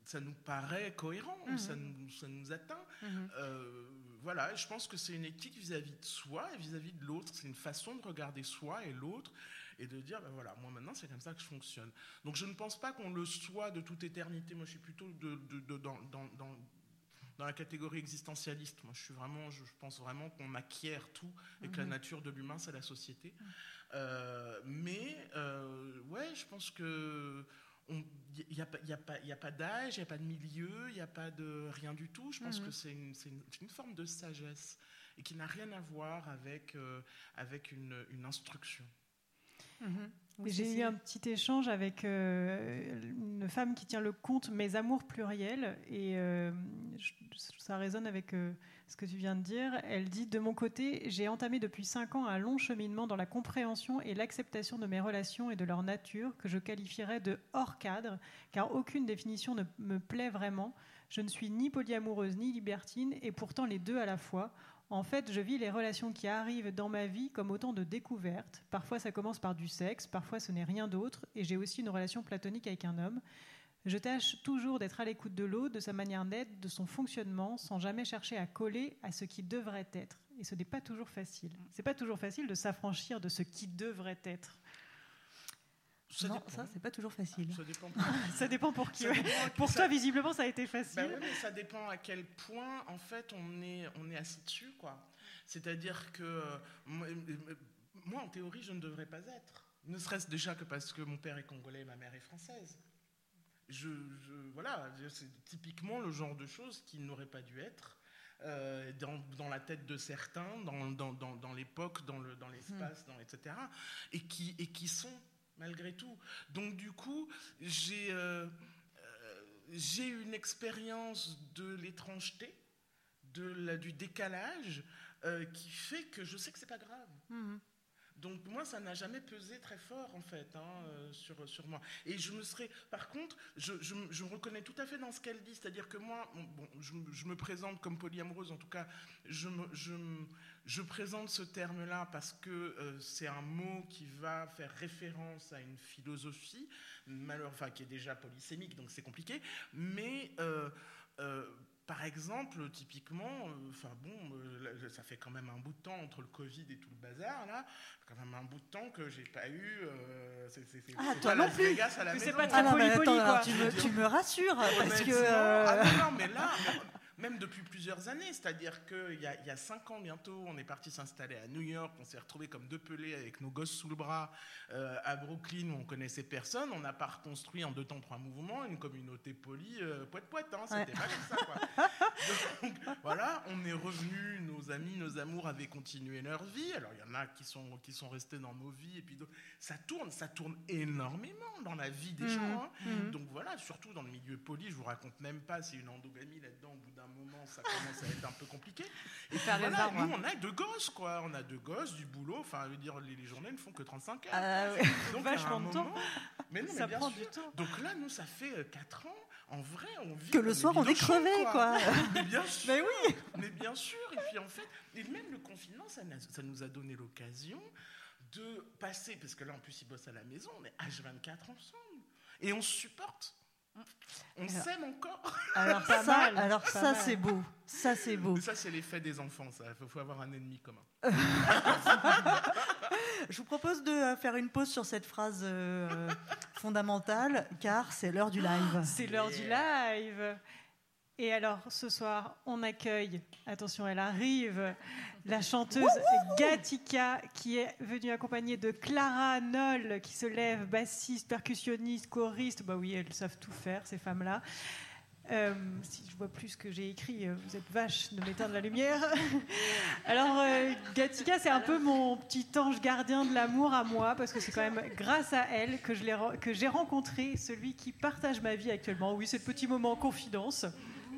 ça nous paraît cohérent, où Mhm. ça nous, ça nous atteint. Mhm. Euh, voilà, je pense que c'est une éthique vis-à-vis de soi et vis-à-vis de l'autre. C'est une façon de regarder soi et l'autre et de dire, ben voilà, moi maintenant c'est comme ça que je fonctionne. Donc je ne pense pas qu'on le soit de toute éternité. Moi je suis plutôt de, de- de- dans, dans- dans- dans la catégorie existentialiste. Moi je suis vraiment, je, pense vraiment qu'on acquiert tout et que la Mhm. nature de l'humain c'est la société. Euh, mais euh, ouais, je pense que il n'y a, pas- y a pas, y a pas d'âge, il n'y a pas de milieu, il n'y a pas de rien du tout. Je pense Mhm. que c'est une, forme de sagesse et qui n'a rien à voir avec, euh, avec une, une instruction. Mhm. J'ai eu un petit échange avec euh, une femme qui tient le compte Mes amours pluriels et euh, je- ça résonne avec euh, ce que tu viens de dire. Elle dit De mon côté, j'ai entamé depuis cinq ans un long cheminement dans la compréhension et l'acceptation de mes relations et de leur nature que je qualifierais de hors cadre, car aucune définition ne me plaît vraiment. Je ne suis ni polyamoureuse ni libertine et pourtant les deux à la fois. En fait, je vis les relations qui arrivent dans ma vie comme autant de découvertes. Parfois, ça commence par du sexe, parfois, ce n'est rien d'autre. Et j'ai aussi une relation platonique avec un homme. Je tâche toujours d'être à l'écoute de l'autre, de sa manière d'être, de son fonctionnement, sans jamais chercher à coller à ce qui devrait être. Et ce n'est pas toujours facile. C'est pas toujours facile de s'affranchir de ce qui devrait être. Ça non, dépend. ça, c'est pas toujours facile. Ça dépend. <laughs> Ça dépend pour qui. Ça ouais. dépend à qui Pour ça- toi, visiblement, ça a été facile. Bah mais ça dépend à quel point, en fait, on est, on est assis dessus, quoi. C'est-à-dire que moi, en théorie, je ne devrais pas être. Ne serait-ce déjà que parce que mon père est congolais et ma mère est française. Je, je- voilà, c'est typiquement le genre de choses qui n'auraient pas dû être euh, dans, dans la tête de certains, dans, dans, dans, dans l'époque, dans, le, dans l'espace, dans, etc. Et qui, et qui sont, malgré tout. Donc, du coup, j'ai. euh, euh, une expérience de l'étrangeté, de la, du décalage, euh, qui fait que je sais que c'est pas grave. Mhm. Donc moi, ça n'a jamais pesé très fort en fait hein, euh, sur, sur moi. Et je me serais, par contre, je, je, me- je me reconnais tout à fait dans ce qu'elle dit, c'est-à-dire que moi, bon, je, me- je me présente comme polyamoureuse, en tout cas, je, me, je, me- je présente ce terme-là parce que euh, c'est un mot qui va faire référence à une philosophie, enfin qui est déjà polysémique, donc c'est compliqué, mais euh, euh, par exemple, typiquement, euh, enfin bon, euh, ça fait quand même un bout de temps entre le Covid et tout le bazar là, quand même un bout de temps que j'ai pas eu. euh, c'est, c'est- c'est- Ah, toi pas non Las plus. C'est pas Ah très non, mais poly-poly, attends, quoi. alors, tu, me, tu me rassures parce Honnêtement, que. euh, ah non, non, mais là, mais- même depuis plusieurs années, c'est-à-dire qu'il y, a- il y a cinq ans bientôt, on est parti s'installer à New York, on s'est retrouvés comme deux pelés avec nos gosses sous le bras euh, à Brooklyn où on connaissait personne, on n'a pas reconstruit en deux temps trois mouvements une communauté polie euh, poète poète, hein, c'était Ouais. pas comme ça quoi. <laughs> Donc voilà, on est revenus, nos amis, nos amours avaient continué leur vie. Alors il y en a qui sont qui sont restés dans nos vies et puis. Ça tourne, ça tourne énormément dans la vie des Mhm. gens. hein. Mhm. Donc voilà, surtout dans le milieu poli, je vous raconte même pas, c'est une endogamie là-dedans au bout d'un moment, ça commence à être un peu compliqué. Et puis voilà, nous, on a deux gosses, quoi. On a deux gosses, du boulot. Enfin, je veux dire, les, les journées ne font que 35 heures. Ah ouais. <laughs> Donc, vachement de temps. Mais non, mais Ça bien prend sûr. du temps. Donc là, nous, ça fait 4 ans. En vrai, on vit Que le soir, on est crevé, quoi. <laughs> Mais bien sûr. Mais oui. Mais bien sûr. Et puis en fait, et même le confinement, ça nous a donné l'occasion de passer, parce que là, en plus, ils bossent à la maison, on est H24 ensemble. Et on se supporte. On s'aime encore. Alors <laughs> Pas ça, mal, alors pas ça mal. c'est beau. Ça c'est beau. Mais ça, c'est l'effet des enfants, ça. Il faut, faut avoir un ennemi commun. <laughs> <laughs> Je vous propose de euh, faire une pause sur cette phrase euh, fondamentale, car c'est l'heure du live. C'est l'heure du live. Et alors, ce soir, on accueille, attention, elle arrive, la chanteuse Gatika, qui est venue accompagnée de Clara Noll, qui se lève, bassiste, percussionniste, choriste. Bah oui, elles savent tout faire, ces femmes-là. Euh, si je vois plus ce que j'ai écrit, euh, vous êtes vache de m'éteindre la lumière. <laughs> Alors, euh, Gatika, c'est un peu mon petit ange gardien de l'amour à moi, parce que c'est quand même grâce à elle que j'ai rencontré celui qui partage ma vie actuellement. Oui, c'est le petit moment confidence.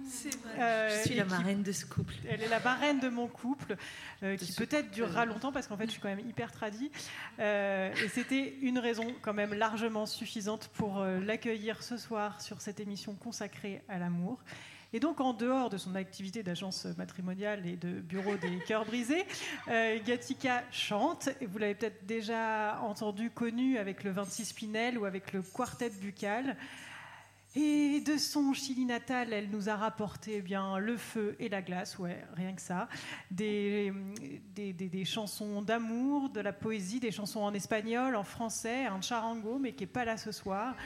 C'est vrai. Euh, je suis la qui- marraine de ce couple. Elle est la marraine de mon couple, euh, qui peut-être durera longtemps parce qu'en fait je suis quand même hyper tradie. Euh, et c'était une raison quand même largement suffisante pour l'accueillir ce soir sur cette émission consacrée à l'amour. Et donc, en dehors de son activité d'agence matrimoniale et de bureau des cœurs <laughs> brisés, euh, Gatika chante. Et vous l'avez peut-être déjà entendu, connu avec le 26 Pinel ou avec le quartet buccal. Et de son Chili natal, elle nous a rapporté eh bien le feu et la glace, ouais, rien que ça. Des, des, des- des chansons d'amour, de la poésie, des chansons en espagnol, en français, un charango, mais qui n'est pas là ce soir.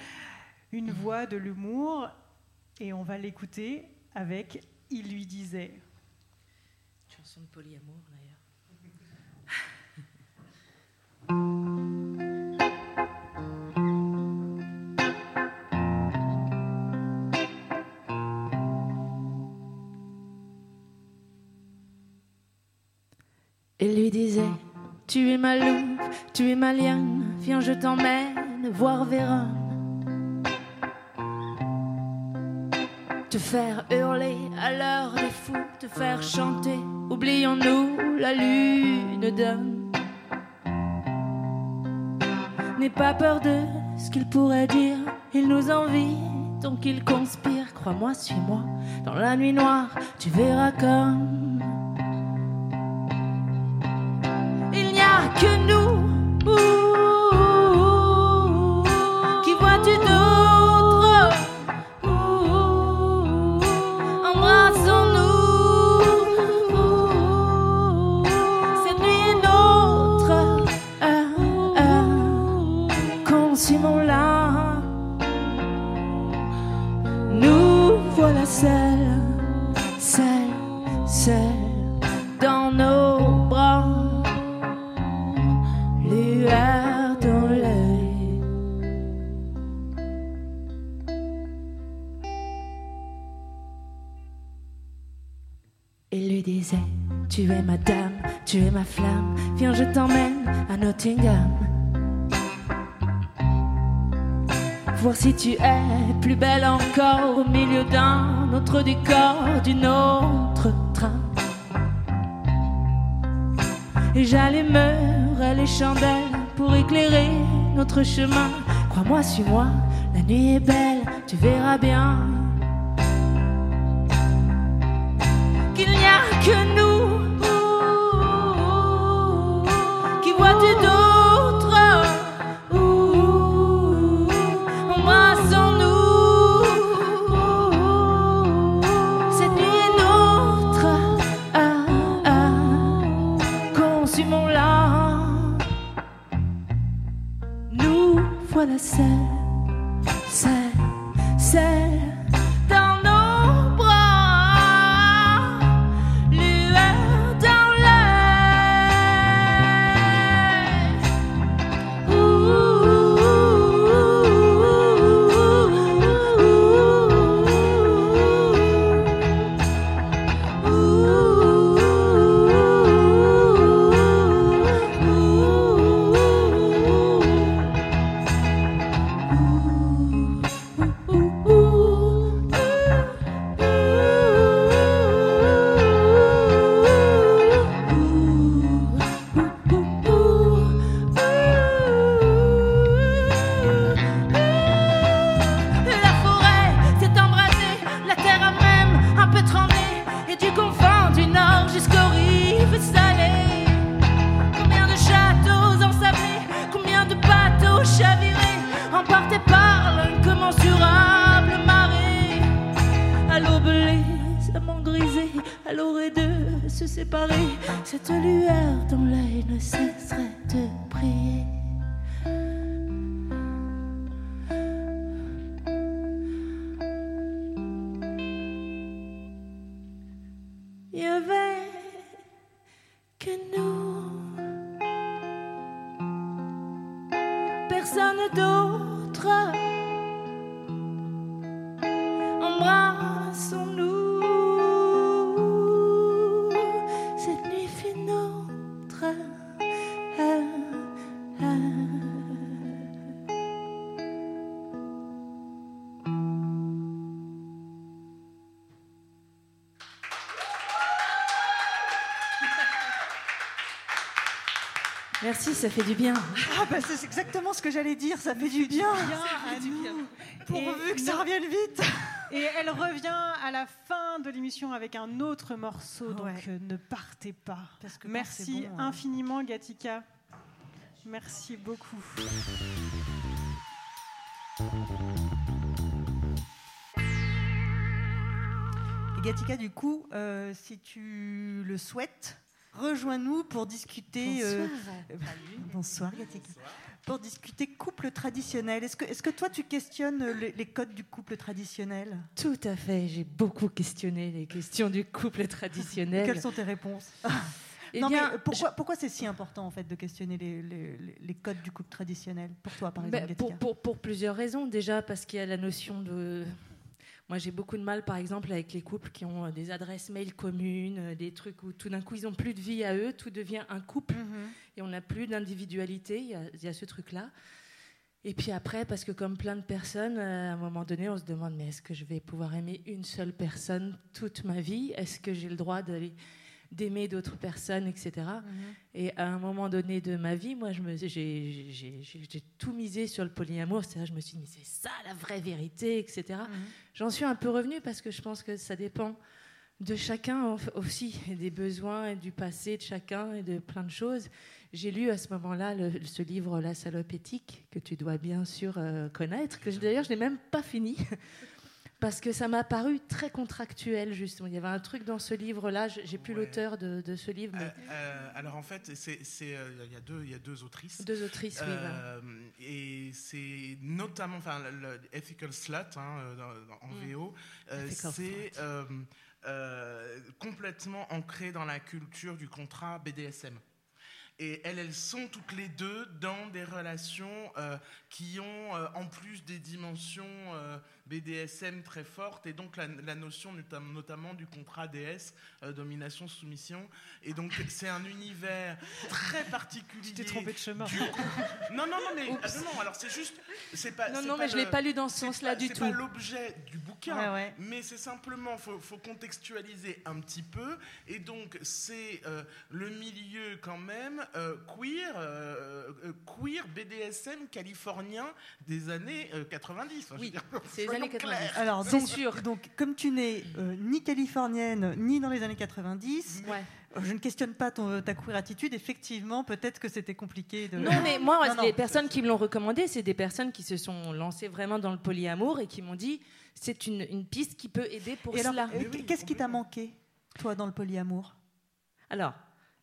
Une voix de l'humour. Et on va l'écouter avec Il lui disait. Chanson de polyamour d'ailleurs. <laughs> Tu es ma louve, tu es ma liane, viens, je t'emmène voir Vérone. Te faire hurler à l'heure des fous, te faire chanter, oublions-nous la lune donne. N'aie pas peur de ce qu'il pourrait dire, il nous envie, donc il conspire. Crois-moi, suis-moi, dans la nuit noire, tu verras comme. Il n'y tu es plus belle encore au milieu d'un autre décor, d'une autre train. Et j'allumerai les chandelles pour éclairer notre chemin. Crois-moi, suis-moi, la nuit est belle, tu verras bien. qu'il n'y a que nous. Qui vois-tu d'autre Nous voilà seuls, personne d'autre. Ça fait du bien. Ah bah c'est exactement ce que j'allais dire, ça fait du bien. Bien à nous. Pourvu que ça revienne vite. Et elle revient à la fin de l'émission avec un autre morceau, donc Ouais. euh, ne partez pas. Parce que quand Merci bon, euh, infiniment, Gatika. Merci beaucoup. Et Gatika, du coup, euh, si tu le souhaites, rejoins-nous pour discuter. euh, euh, bonsoir, <laughs> Gatika. Pour discuter couple traditionnel. Est-ce que, est-ce que toi, tu questionnes les, les codes du couple traditionnel? Tout à fait, j'ai beaucoup questionné les questions du couple traditionnel. Quelles sont tes réponses? Eh <laughs> Non, bien, mais pourquoi, pourquoi c'est si important en fait de questionner les, les- les- les codes du couple traditionnel? Pour toi, par exemple, Ben, pour, pour, pour plusieurs raisons. Déjà, parce qu'il y a la notion de. Moi, j'ai beaucoup de mal, par exemple, avec les couples qui ont euh, des adresses mail communes, euh, des trucs où tout d'un coup, ils n'ont plus de vie à eux, tout devient un couple Mhm. et on n'a plus d'individualité. Il y y a ce truc-là. Et puis après, parce que comme plein de personnes, euh, à un moment donné, on se demande mais est-ce que je vais pouvoir aimer une seule personne toute ma vie? Est-ce que j'ai le droit d'aller d'aimer d'autres personnes, etc. Mhm. Et à un moment donné de ma vie, moi, j'ai, tout misé sur le polyamour. C'est-à-dire, je me suis dit, mais c'est ça la vraie vérité, etc. Mhm. J'en suis un peu revenue parce que je pense que ça dépend de chacun aussi, et des besoins et du passé de chacun et de plein de choses. J'ai lu à ce moment-là ce livre La salope éthique, que tu dois bien sûr euh, connaître, que d'ailleurs je n'ai même pas fini, parce que ça m'a paru très contractuel, justement. Il y avait un truc dans ce livre-là, je- j'ai plus Ouais. l'auteur de, de ce livre, mais Euh, euh, alors en fait, euh, il y a deux, il y a deux autrices. deux autrices, oui. et c'est notamment, enfin, le, le Ethical Slut hein, dans- en Mm. VO, c'est complètement ancré dans la culture du contrat BDSM. Et elles, elles sont toutes les deux dans des relations qui ont en plus des dimensions BDSM très fortes et donc la, la notion notam- notamment du contrat DS, euh, domination-soumission. Et donc c'est un univers très particulier. Tu t'es trompé de chemin. du. Non, non, non, mais ah, non, non, alors c'est juste, c'est pas. Non, c'est non, mais je le- l'ai pas lu dans ce c'est sens-là du C'est tout. pas l'objet du bouquin, Ouais, ouais. mais c'est simplement, faut, faut contextualiser un petit peu. Et donc, c'est euh, le milieu quand même euh, queer, queer BDSM californien des années euh, 90. Enfin, je veux Oui, c'est les <laughs> années 90. clairs. Alors, C'est donc, sûr. donc, comme tu n'es euh, ni californienne, ni dans les années 90, Ouais. euh, je ne questionne pas ton, ta queer attitude. Effectivement, peut-être que c'était compliqué de. Non, mais moi, Non, non. les personnes qui me l'ont recommandé, c'est des personnes qui se sont lancées vraiment dans le polyamour et qui m'ont dit c'est une, une piste qui peut aider pour Et cela. euh, qu'est-ce qui t'a manqué, toi, dans le polyamour? Alors,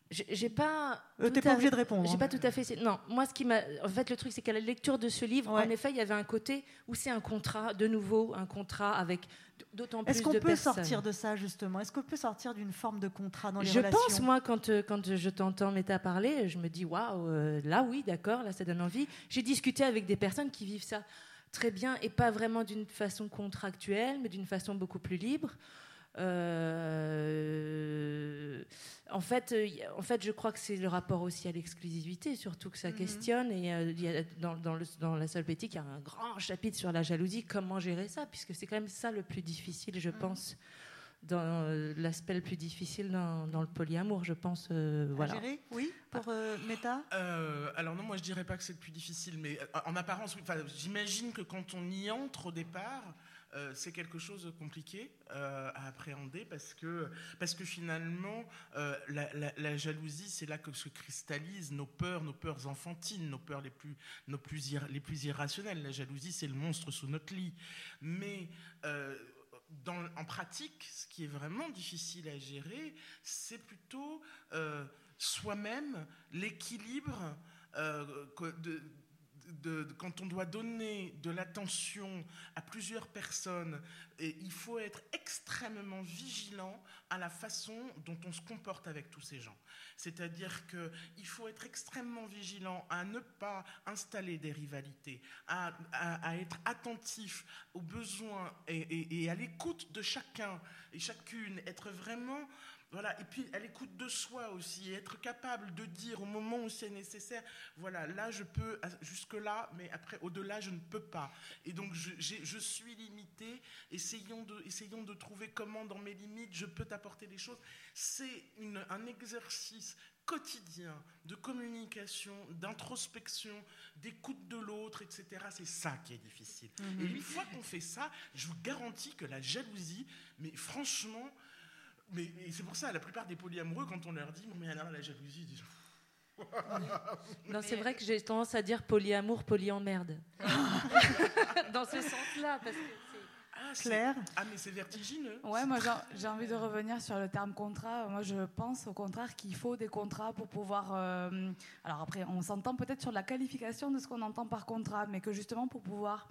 j'ai pas. euh, T'es pas obligé de répondre. J'ai hein. pas tout à fait. Non, moi, ce qui m'a. En fait, le truc, c'est qu'à la lecture de ce livre, Ouais. en effet, il y avait un côté où c'est un contrat, de nouveau, un contrat avec d'autant plus Est-ce qu'on de peut personnes. sortir de ça, justement? Est-ce qu'on peut sortir d'une forme de contrat dans les Je relations? pense, moi, quand, euh, quand je t'entends Méta parler, je me dis, waouh, euh, là, oui, d'accord, là, ça donne envie. J'ai discuté avec des personnes qui vivent ça très bien et pas vraiment d'une façon contractuelle, mais d'une façon beaucoup plus libre. Euh, en, fait, euh, en fait, je crois que c'est le rapport aussi à l'exclusivité, surtout que ça Mhm. questionne. Et euh, il y a, dans, dans, le- dans la il y a un grand chapitre sur la jalousie, comment gérer ça, puisque c'est quand même ça le plus difficile, je pense, dans euh, l'aspect le plus difficile dans, dans le polyamour, je pense. euh, À gérer Oui, pour euh, Meta? Euh, alors non, moi je dirais pas que c'est le plus difficile, mais en apparence, oui. J'imagine que quand on y entre au départ, euh, c'est quelque chose de compliqué euh, à appréhender parce que, parce que finalement, euh, la, jalousie, c'est là que se cristallisent nos peurs, nos peurs enfantines, nos peurs les plus, les plus irrationnelles. La jalousie, c'est le monstre sous notre lit. Mais en pratique, ce qui est vraiment difficile à gérer, c'est plutôt soi-même l'équilibre quand on doit donner de l'attention à plusieurs personnes, et il faut être extrêmement vigilant à la façon dont on se comporte avec tous ces gens. C'est-à-dire qu'il faut être extrêmement vigilant à ne pas installer des rivalités, à, être attentif aux besoins et- et à l'écoute de chacun et chacune, être vraiment... Voilà, et puis à l'écoute de soi aussi, et être capable de dire au moment où c'est nécessaire, voilà, là je peux, jusque-là, mais après, au-delà, je ne peux pas. Et donc je, je suis limité, essayons de, essayons de trouver comment dans mes limites je peux t'apporter des choses. C'est un exercice quotidien de communication, d'introspection, d'écoute de l'autre, etc. C'est ça qui est difficile. Et une fois qu'on fait ça, je vous garantis que la jalousie, mais franchement, mais, c'est pour ça, la plupart des polyamoureux, quand on leur dit, mais alors la jalousie, ils disent, <laughs> Non, c'est vrai que j'ai tendance à dire polyamour, polyemmerde. <laughs> Dans ce sens-là, parce que c'est- ah, Claire ah, mais c'est vertigineux. Ouais, moi j'ai- j'ai envie de revenir sur le terme contrat. Moi je pense au contraire qu'il faut des contrats pour pouvoir. euh, alors après, on s'entend peut-être sur la qualification de ce qu'on entend par contrat, mais que justement pour pouvoir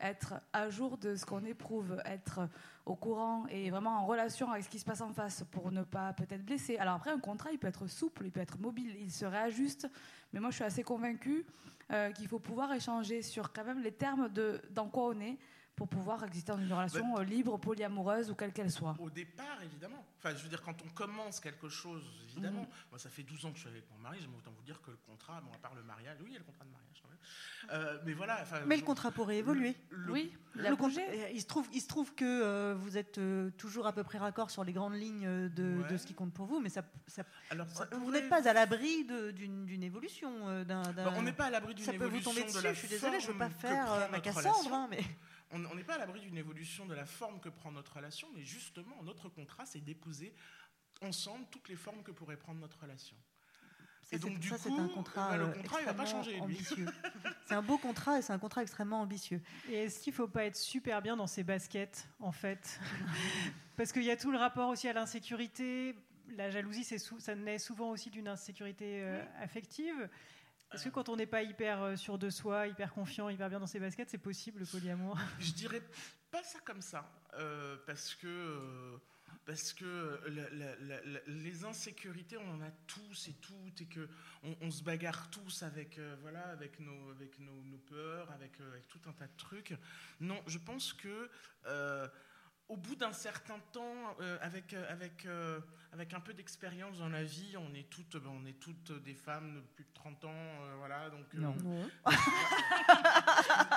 être à jour de ce qu'on éprouve, être au courant et vraiment en relation avec ce qui se passe en face pour ne pas peut-être blesser. Alors après, un contrat, il peut être souple, il peut être mobile, il se réajuste, mais moi je suis assez convaincue euh, qu'il faut pouvoir échanger sur quand même les termes de dans quoi on est pour pouvoir exister dans une relation euh, libre, polyamoureuse ou quelle qu'elle soit. Au départ, évidemment. Enfin, je veux dire, quand on commence quelque chose, évidemment. Moi, ça fait 12 ans que je suis avec mon mari, j'aime autant vous dire que le contrat, bon, à part le mariage, oui, il y a le contrat de mariage quand même. Euh, mais voilà. Mais le contrat pourrait évoluer. le- Oui, Le bougé. euh, il, se trouve, il se trouve que euh, vous êtes euh, toujours à peu près raccord sur les grandes lignes de, Ouais. de ce qui compte pour vous, mais ça, ça- Alors, ça vous pourrait- n'êtes pas à l'abri de- d'une évolution. d'un- d'un- Bon, on n'est pas à l'abri d'une ça peut vous évolution tomber de dessus. la Je suis désolée, je veux pas faire ma Cassandre, hein, mais On n'est pas à l'abri d'une évolution de la forme que prend notre relation, mais justement, notre contrat, c'est d'épouser ensemble toutes les formes que pourrait prendre notre relation. ça, Et donc, c'est- du ça, coup, un contrat, bah, le euh, contrat, il va pas changer, <laughs> c'est un beau contrat et c'est un contrat extrêmement ambitieux. Et est-ce qu'il ne faut pas être super bien dans ses baskets, en fait? <laughs> Parce qu'il y a tout le rapport aussi à l'insécurité. La jalousie, ça naît souvent aussi d'une insécurité euh, affective. Est-ce que quand on n'est pas hyper euh, sûr de soi, hyper confiant, hyper bien dans ses baskets, c'est possible le polyamour <laughs> Je dirais pas ça comme ça, euh, parce que euh, parce que les insécurités, on en a tous et toutes, et que on, se bagarre tous avec voilà avec nos avec nos, nos peurs, avec, avec tout un tas de trucs. Non, je pense que au bout d'un certain temps, euh, avec, euh, avec, euh, avec un peu d'expérience dans la vie, on est toutes, ben, on est toutes des femmes de plus de 30 ans, euh, voilà, donc... euh, Non. <laughs>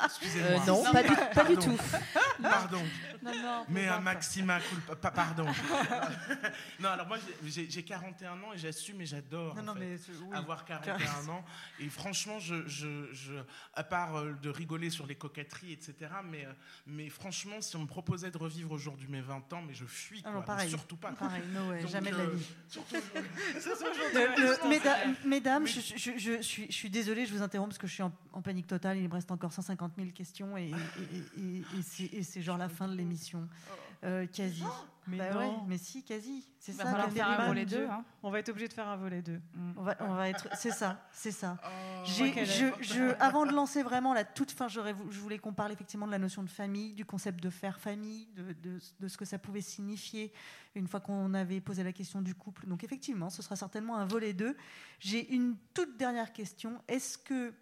Excusez-moi. Euh, non, pas du, pas du tout. <laughs> Pardon. Non, non. Mais un pas. maxima culpa. pa- Pardon. <laughs> non, alors moi, j'ai- j'ai j'ai 41 ans et j'assume et j'adore oui. avoir 41 ans. Et franchement, je, je, je- à part de rigoler sur les coquetteries, etc., mais, mais franchement, si on me proposait de revivre aujourd'hui mes 20 ans, mais je fuis. Ah Quoi, non, mais pareil. surtout pas. Pareil, no way, Donc, jamais de la euh, vie. surtout aujourd'hui. Le- le- mesdames, je, je- je suis, je suis désolée, je vous interromps parce que je suis en, en panique totale. Il me reste encore 150 000 questions et, et- et- et- et c'est- et c'est genre la fin de l'émission. Euh, quasi. Mais Bah non. ouais, mais si, quasi. C'est va ça. falloir quel faire un terrible volet jeu. 2. Hein. On va être obligé de faire un volet 2. On va, on va être. C'est ça, c'est ça. Oh, je, je- avant de lancer vraiment la toute fin, je voulais qu'on parle effectivement de la notion de famille, du concept de faire famille, de, de- de ce que ça pouvait signifier une fois qu'on avait posé la question du couple. Donc effectivement, ce sera certainement un volet 2. J'ai une toute dernière question. Est-ce que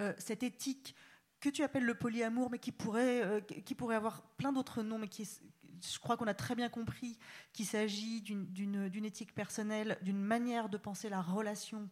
euh, cette éthique que tu appelles le polyamour, mais qui pourrait, euh, qui pourrait avoir plein d'autres noms, mais qui est- je crois qu'on a très bien compris qu'il s'agit d'une- éthique personnelle, d'une manière de penser la relation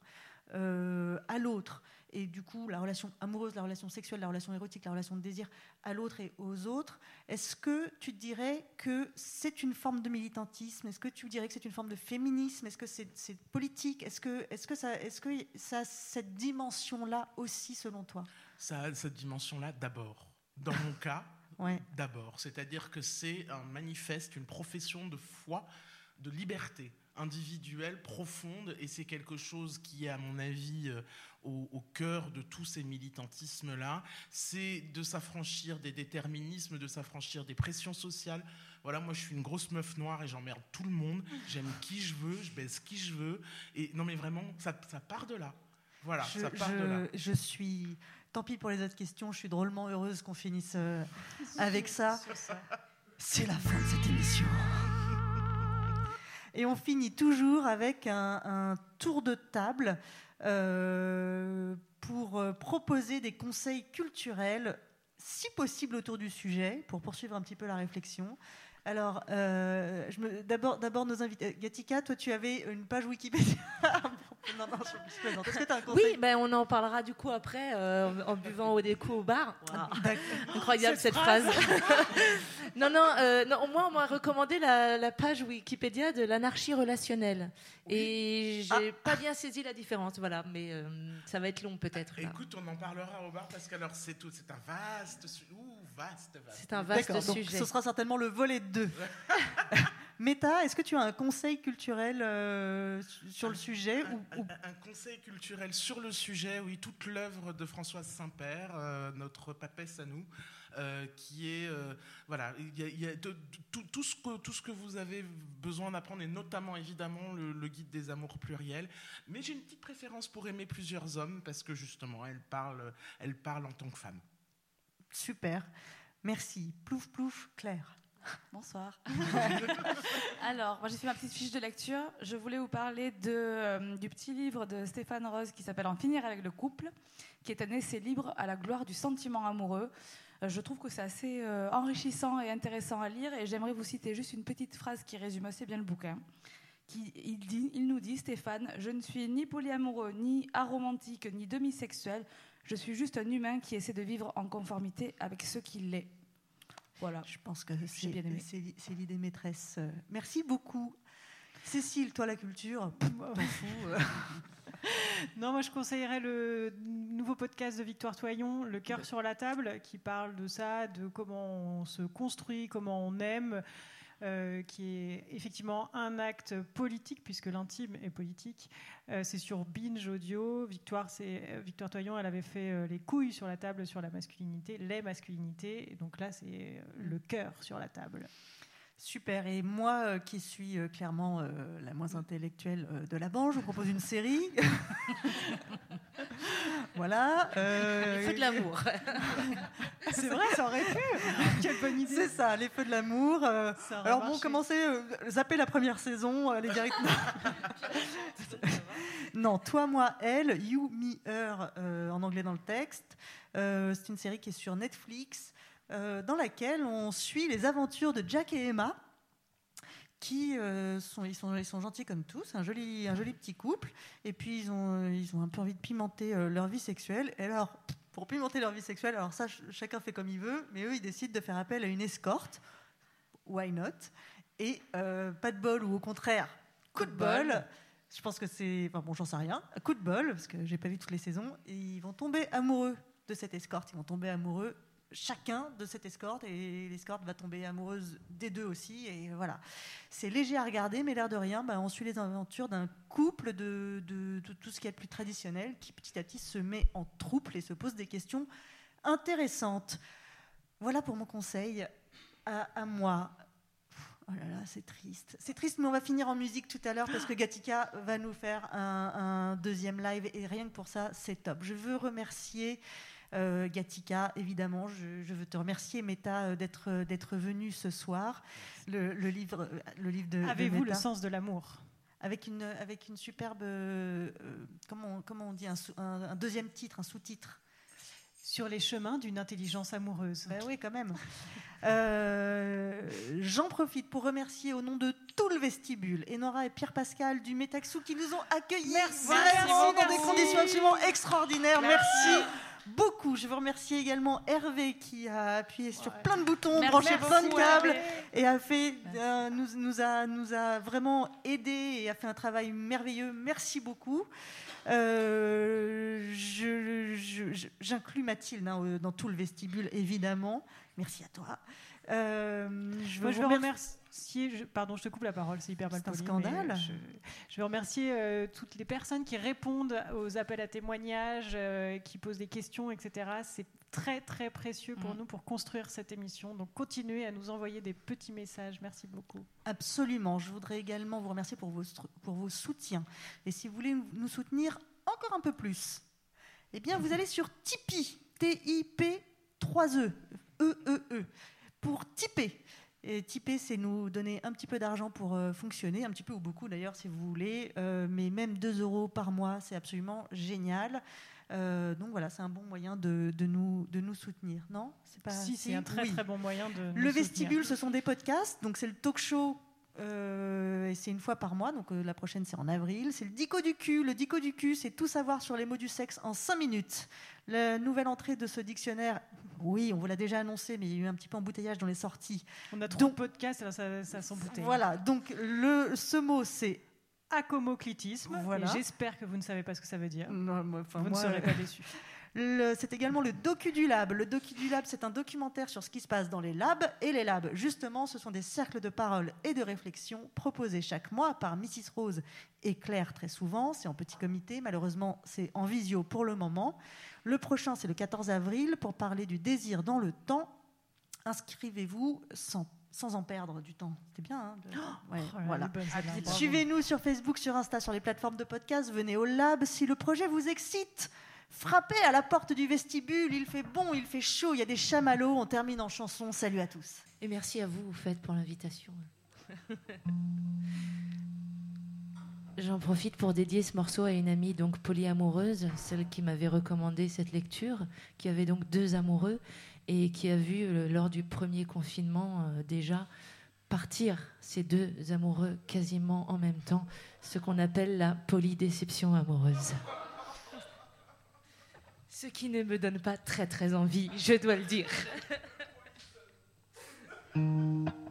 euh, à l'autre, et du coup la relation amoureuse, la relation sexuelle, la relation érotique, la relation de désir à l'autre et aux autres, est-ce que tu dirais que c'est une forme de militantisme? Est-ce que tu dirais que c'est une forme de féminisme? Est-ce que c'est politique? Est-ce que, est -ce que ça a cette dimension-là aussi selon toi? Ça a cette dimension-là d'abord. Dans mon cas, Ouais. d'abord. C'est-à-dire que c'est un manifeste, une profession de foi, de liberté individuelle, profonde, et c'est quelque chose qui est, à mon avis, euh, au, au cœur de tous ces militantismes-là, c'est de s'affranchir des déterminismes, de s'affranchir des pressions sociales. Voilà, moi je suis une grosse meuf noire et j'emmerde tout le monde. J'aime qui je veux, je baise qui je veux. Et non, mais vraiment, ça, ça part de là. Voilà, je, ça part de là. je suis. Tant pis pour les autres questions, je suis drôlement heureuse qu'on finisse euh, avec <laughs> ça. C'est la fin de cette émission. Et on finit toujours avec un, un tour de table euh, pour euh, proposer des conseils culturels, si possible autour du sujet, pour poursuivre un petit peu la réflexion. Alors, euh, d'abord nos invités. Gatika, toi, tu avais une page Wikipédia. <laughs> <laughs> non, non, je, plaisante. Est-ce que tu as un conseil Oui, ben on en parlera du coup après euh, en buvant au déco au bar. <laughs> Incroyable cette, phrase. <laughs> non, non, euh, non, moi on m'a recommandé la, la page Wikipédia de l'anarchie relationnelle. Et j'ai pas bien saisi la différence, voilà, mais euh, ça va être long peut-être. Écoute, on en parlera au bar parce que alors c'est tout, c'est un vaste, ouh, vaste, vaste. C'est un vaste D'accord, donc sujet. ce sera certainement le volet 2. Meta, est-ce que tu as un conseil culturel euh, sur le sujet Un, ou, ou- un- un conseil culturel sur le sujet, oui, toute l'œuvre de Françoise Saint-Père, euh, notre papesse à nous, euh, qui est, voilà, il y a, y a de- de- tout, tout ce que, tout ce que vous avez besoin d'apprendre, et notamment évidemment le, le guide des amours pluriels. Mais j'ai une petite préférence pour aimer plusieurs hommes, parce que justement, elle parle, elle parle en tant que femme. Super. Merci. Plouf, plouf, Claire. Bonsoir. <laughs> Alors, moi j'ai fait ma petite fiche de lecture. Je voulais vous parler euh, du petit livre de Stéphane Rose qui s'appelle En finir avec le couple, qui est un essai libre à la gloire du sentiment amoureux. Euh, je trouve que c'est assez euh, enrichissant et intéressant à lire et j'aimerais vous citer juste une petite phrase qui résume assez bien le bouquin. Qui, il, il nous dit, Stéphane, je ne suis ni polyamoureux, ni aromantique, ni demisexuel. Je suis juste un humain qui essaie de vivre en conformité avec ce qu'il est. Voilà. Je pense que c'est bien aimé. c'est li- c'est l'idée maîtresse. Merci beaucoup. Cécile, toi, la culture, t'en fous. <laughs> Non, moi je conseillerais le nouveau podcast de Victoire Toyon, Le cœur sur la table, qui parle de ça, de comment on se construit, comment on aime, euh, qui est effectivement un acte politique, puisque l'intime est politique. Euh, c'est sur Binge Audio. Victoire, c'est, euh, Victoire Toyon, elle avait fait les couilles sur la table sur la masculinité, les masculinités. Donc là, c'est le cœur sur la table. Super. Et moi, euh, qui suis euh, clairement euh, la moins intellectuelle de la bande, je vous propose une série. <laughs> voilà. Les feux de l'amour. <laughs> C'est vrai, ça aurait pu. <laughs> Quelle bonne idée. C'est ça, les feux de l'amour. alors bon, commencez, zappez la première saison, allez directement. non, toi, moi, elle, You, Me, Her, en anglais dans le texte. C'est une série qui est sur Netflix, euh, dans laquelle on suit les aventures de Jack et Emma, qui euh, sont, ils sont, ils sont gentils comme tous, un joli, un joli petit couple, et puis ils ont, euh, ils ont un peu envie de pimenter leur vie sexuelle. Et alors, pour pimenter leur vie sexuelle, alors ça, ch- chacun fait comme il veut, mais eux, ils décident de faire appel à une escorte why not? Et euh, pas de bol ou au contraire, coup de bol. Je pense que c'est. Enfin bon, j'en sais rien. Coup de bol, parce que j'ai pas vu toutes les saisons. Et ils vont tomber amoureux de cette escorte. Ils vont tomber amoureux chacun de cette escorte. Et l'escorte va tomber amoureuse des deux aussi. Et voilà. C'est léger à regarder, mais l'air de rien, bah, on suit les aventures d'un couple de, de- de tout ce qui est plus traditionnel qui petit à petit se met en trouble et se pose des questions intéressantes. Voilà pour mon conseil à, moi. Oh là là, c'est triste. C'est triste, mais on va finir en musique tout à l'heure parce que Gatika va nous faire un deuxième live et rien que pour ça, c'est top. Je veux remercier euh, Gatika, évidemment. Je, je veux te remercier, Meta, euh, d'être euh, d'être venu ce soir. Le, le livre, euh, le livre de. Avez-vous le sens de l'amour? Avec une, avec une superbe. euh, comment, comment on dit un, sous- un- un deuxième titre, un sous-titre Sur les chemins d'une intelligence amoureuse. Ben oui, quand même. Euh, J'en profite pour remercier au nom de tout le vestibule Enora et Pierre Pascal du Métaxou qui nous ont accueillis Merci, vraiment merci, dans des conditions absolument extraordinaires. Merci. Beaucoup. Je veux remercier également Hervé qui a appuyé sur Ouais. plein de boutons, Merci branché plein de câbles et a fait, euh, nous, nous a, nous a vraiment aidé et a fait un travail merveilleux. Merci beaucoup. Euh, J'inclus Mathilde hein, dans tout le vestibule, évidemment. Merci à toi. Euh, je, Moi, je vous veux remercier- je- pardon, je te coupe la parole, c'est hyper mal C'est un poli, scandale. Je, je veux remercier euh, toutes les personnes qui répondent aux appels à témoignages, euh, qui posent des questions, etc. C'est très très précieux pour Mm. nous pour construire cette émission. Donc continuez à nous envoyer des petits messages. Merci beaucoup. Absolument. Je voudrais également vous remercier pour vos, pour vos soutiens. Et si vous voulez nous soutenir encore un peu plus, eh bien, vous allez sur Tipeee, T-I-P 3-E, E-E-E, pour tiper. Et c'est nous donner un petit peu d'argent pour euh, fonctionner, un petit peu ou beaucoup d'ailleurs, si vous voulez. Euh, mais même 2 euros par mois, c'est absolument génial. Euh, donc voilà, c'est un bon moyen de, de nous, de nous soutenir, non? C'est pas si, c'est un très Oui. très bon moyen de. nous Le soutenir. vestibule, ce sont des podcasts. Donc, c'est le talk show. Euh, et c'est une fois par mois, donc euh, la prochaine c'est en avril. C'est le dico du cul. Le dico du cul, c'est tout savoir sur les mots du sexe en 5 minutes. La nouvelle entrée de ce dictionnaire, oui, on vous l'a déjà annoncé, mais il y a eu un petit peu embouteillage dans les sorties. On a trop Donc- de podcasts, alors ça, ça s'embouteille. Voilà, donc le, ce mot c'est. Acomoclitisme. Voilà. J'espère que vous ne savez pas ce que ça veut dire. Non, moi, enfin, vous moi, ne serez pas déçus. <laughs> C'est également le Docu du Lab. Le Docu du Lab, c'est un documentaire sur ce qui se passe dans les labs. Et les labs, justement, ce sont des cercles de parole et de réflexion proposés chaque mois par Mrs. Rose et Claire très souvent. C'est en petit comité. Malheureusement, c'est en visio pour le moment. Le prochain, c'est le 14 avril pour parler du désir dans le temps. Inscrivez-vous sans, sans en perdre du temps. C'était bien. hein, de- Ouais, Oh là, voilà. bravo. Suivez-nous sur Facebook, sur Insta, sur les plateformes de podcast. Venez au lab. Si le projet vous excite, frappez à la porte du vestibule. Il fait bon, il fait chaud. Il y a des chamallows. On termine en chanson. Salut à tous. Et merci à vous, au fait, pour l'invitation. <laughs> J'en profite pour dédier ce morceau à une amie donc polyamoureuse, celle qui m'avait recommandé cette lecture, qui avait donc deux amoureux et qui a vu euh, lors du premier confinement euh, déjà partir ces deux amoureux quasiment en même temps, ce qu'on appelle la polydéception amoureuse. Ce qui ne me donne pas très très envie, je dois le dire. <laughs>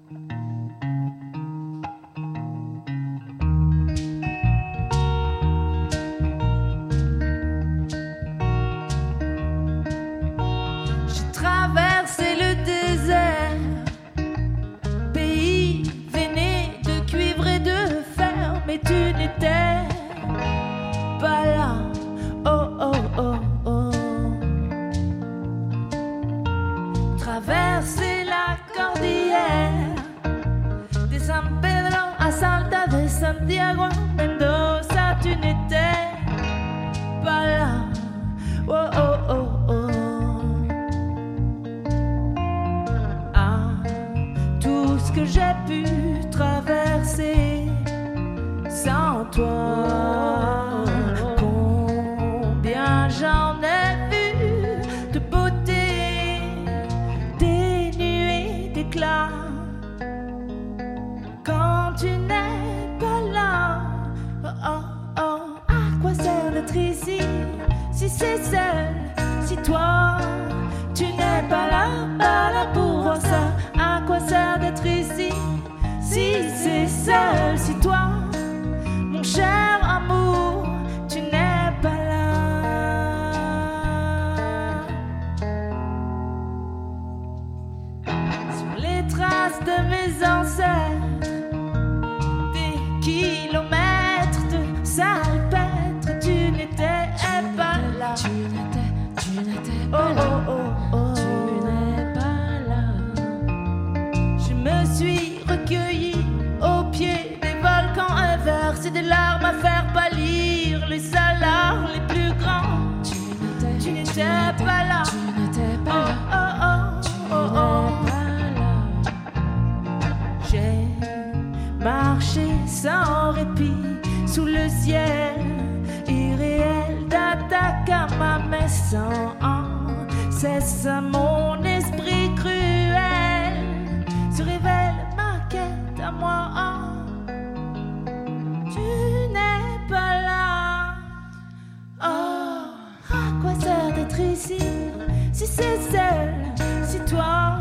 agua. Moi. Tu n'es pas là. Oh, à quoi sert d'être ici? Si c'est seul, si toi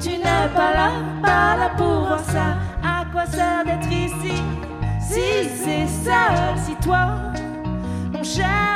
tu n'es pas là, pas là pour voir ça. À quoi sert d'être ici? Si c'est seul, si toi, mon cher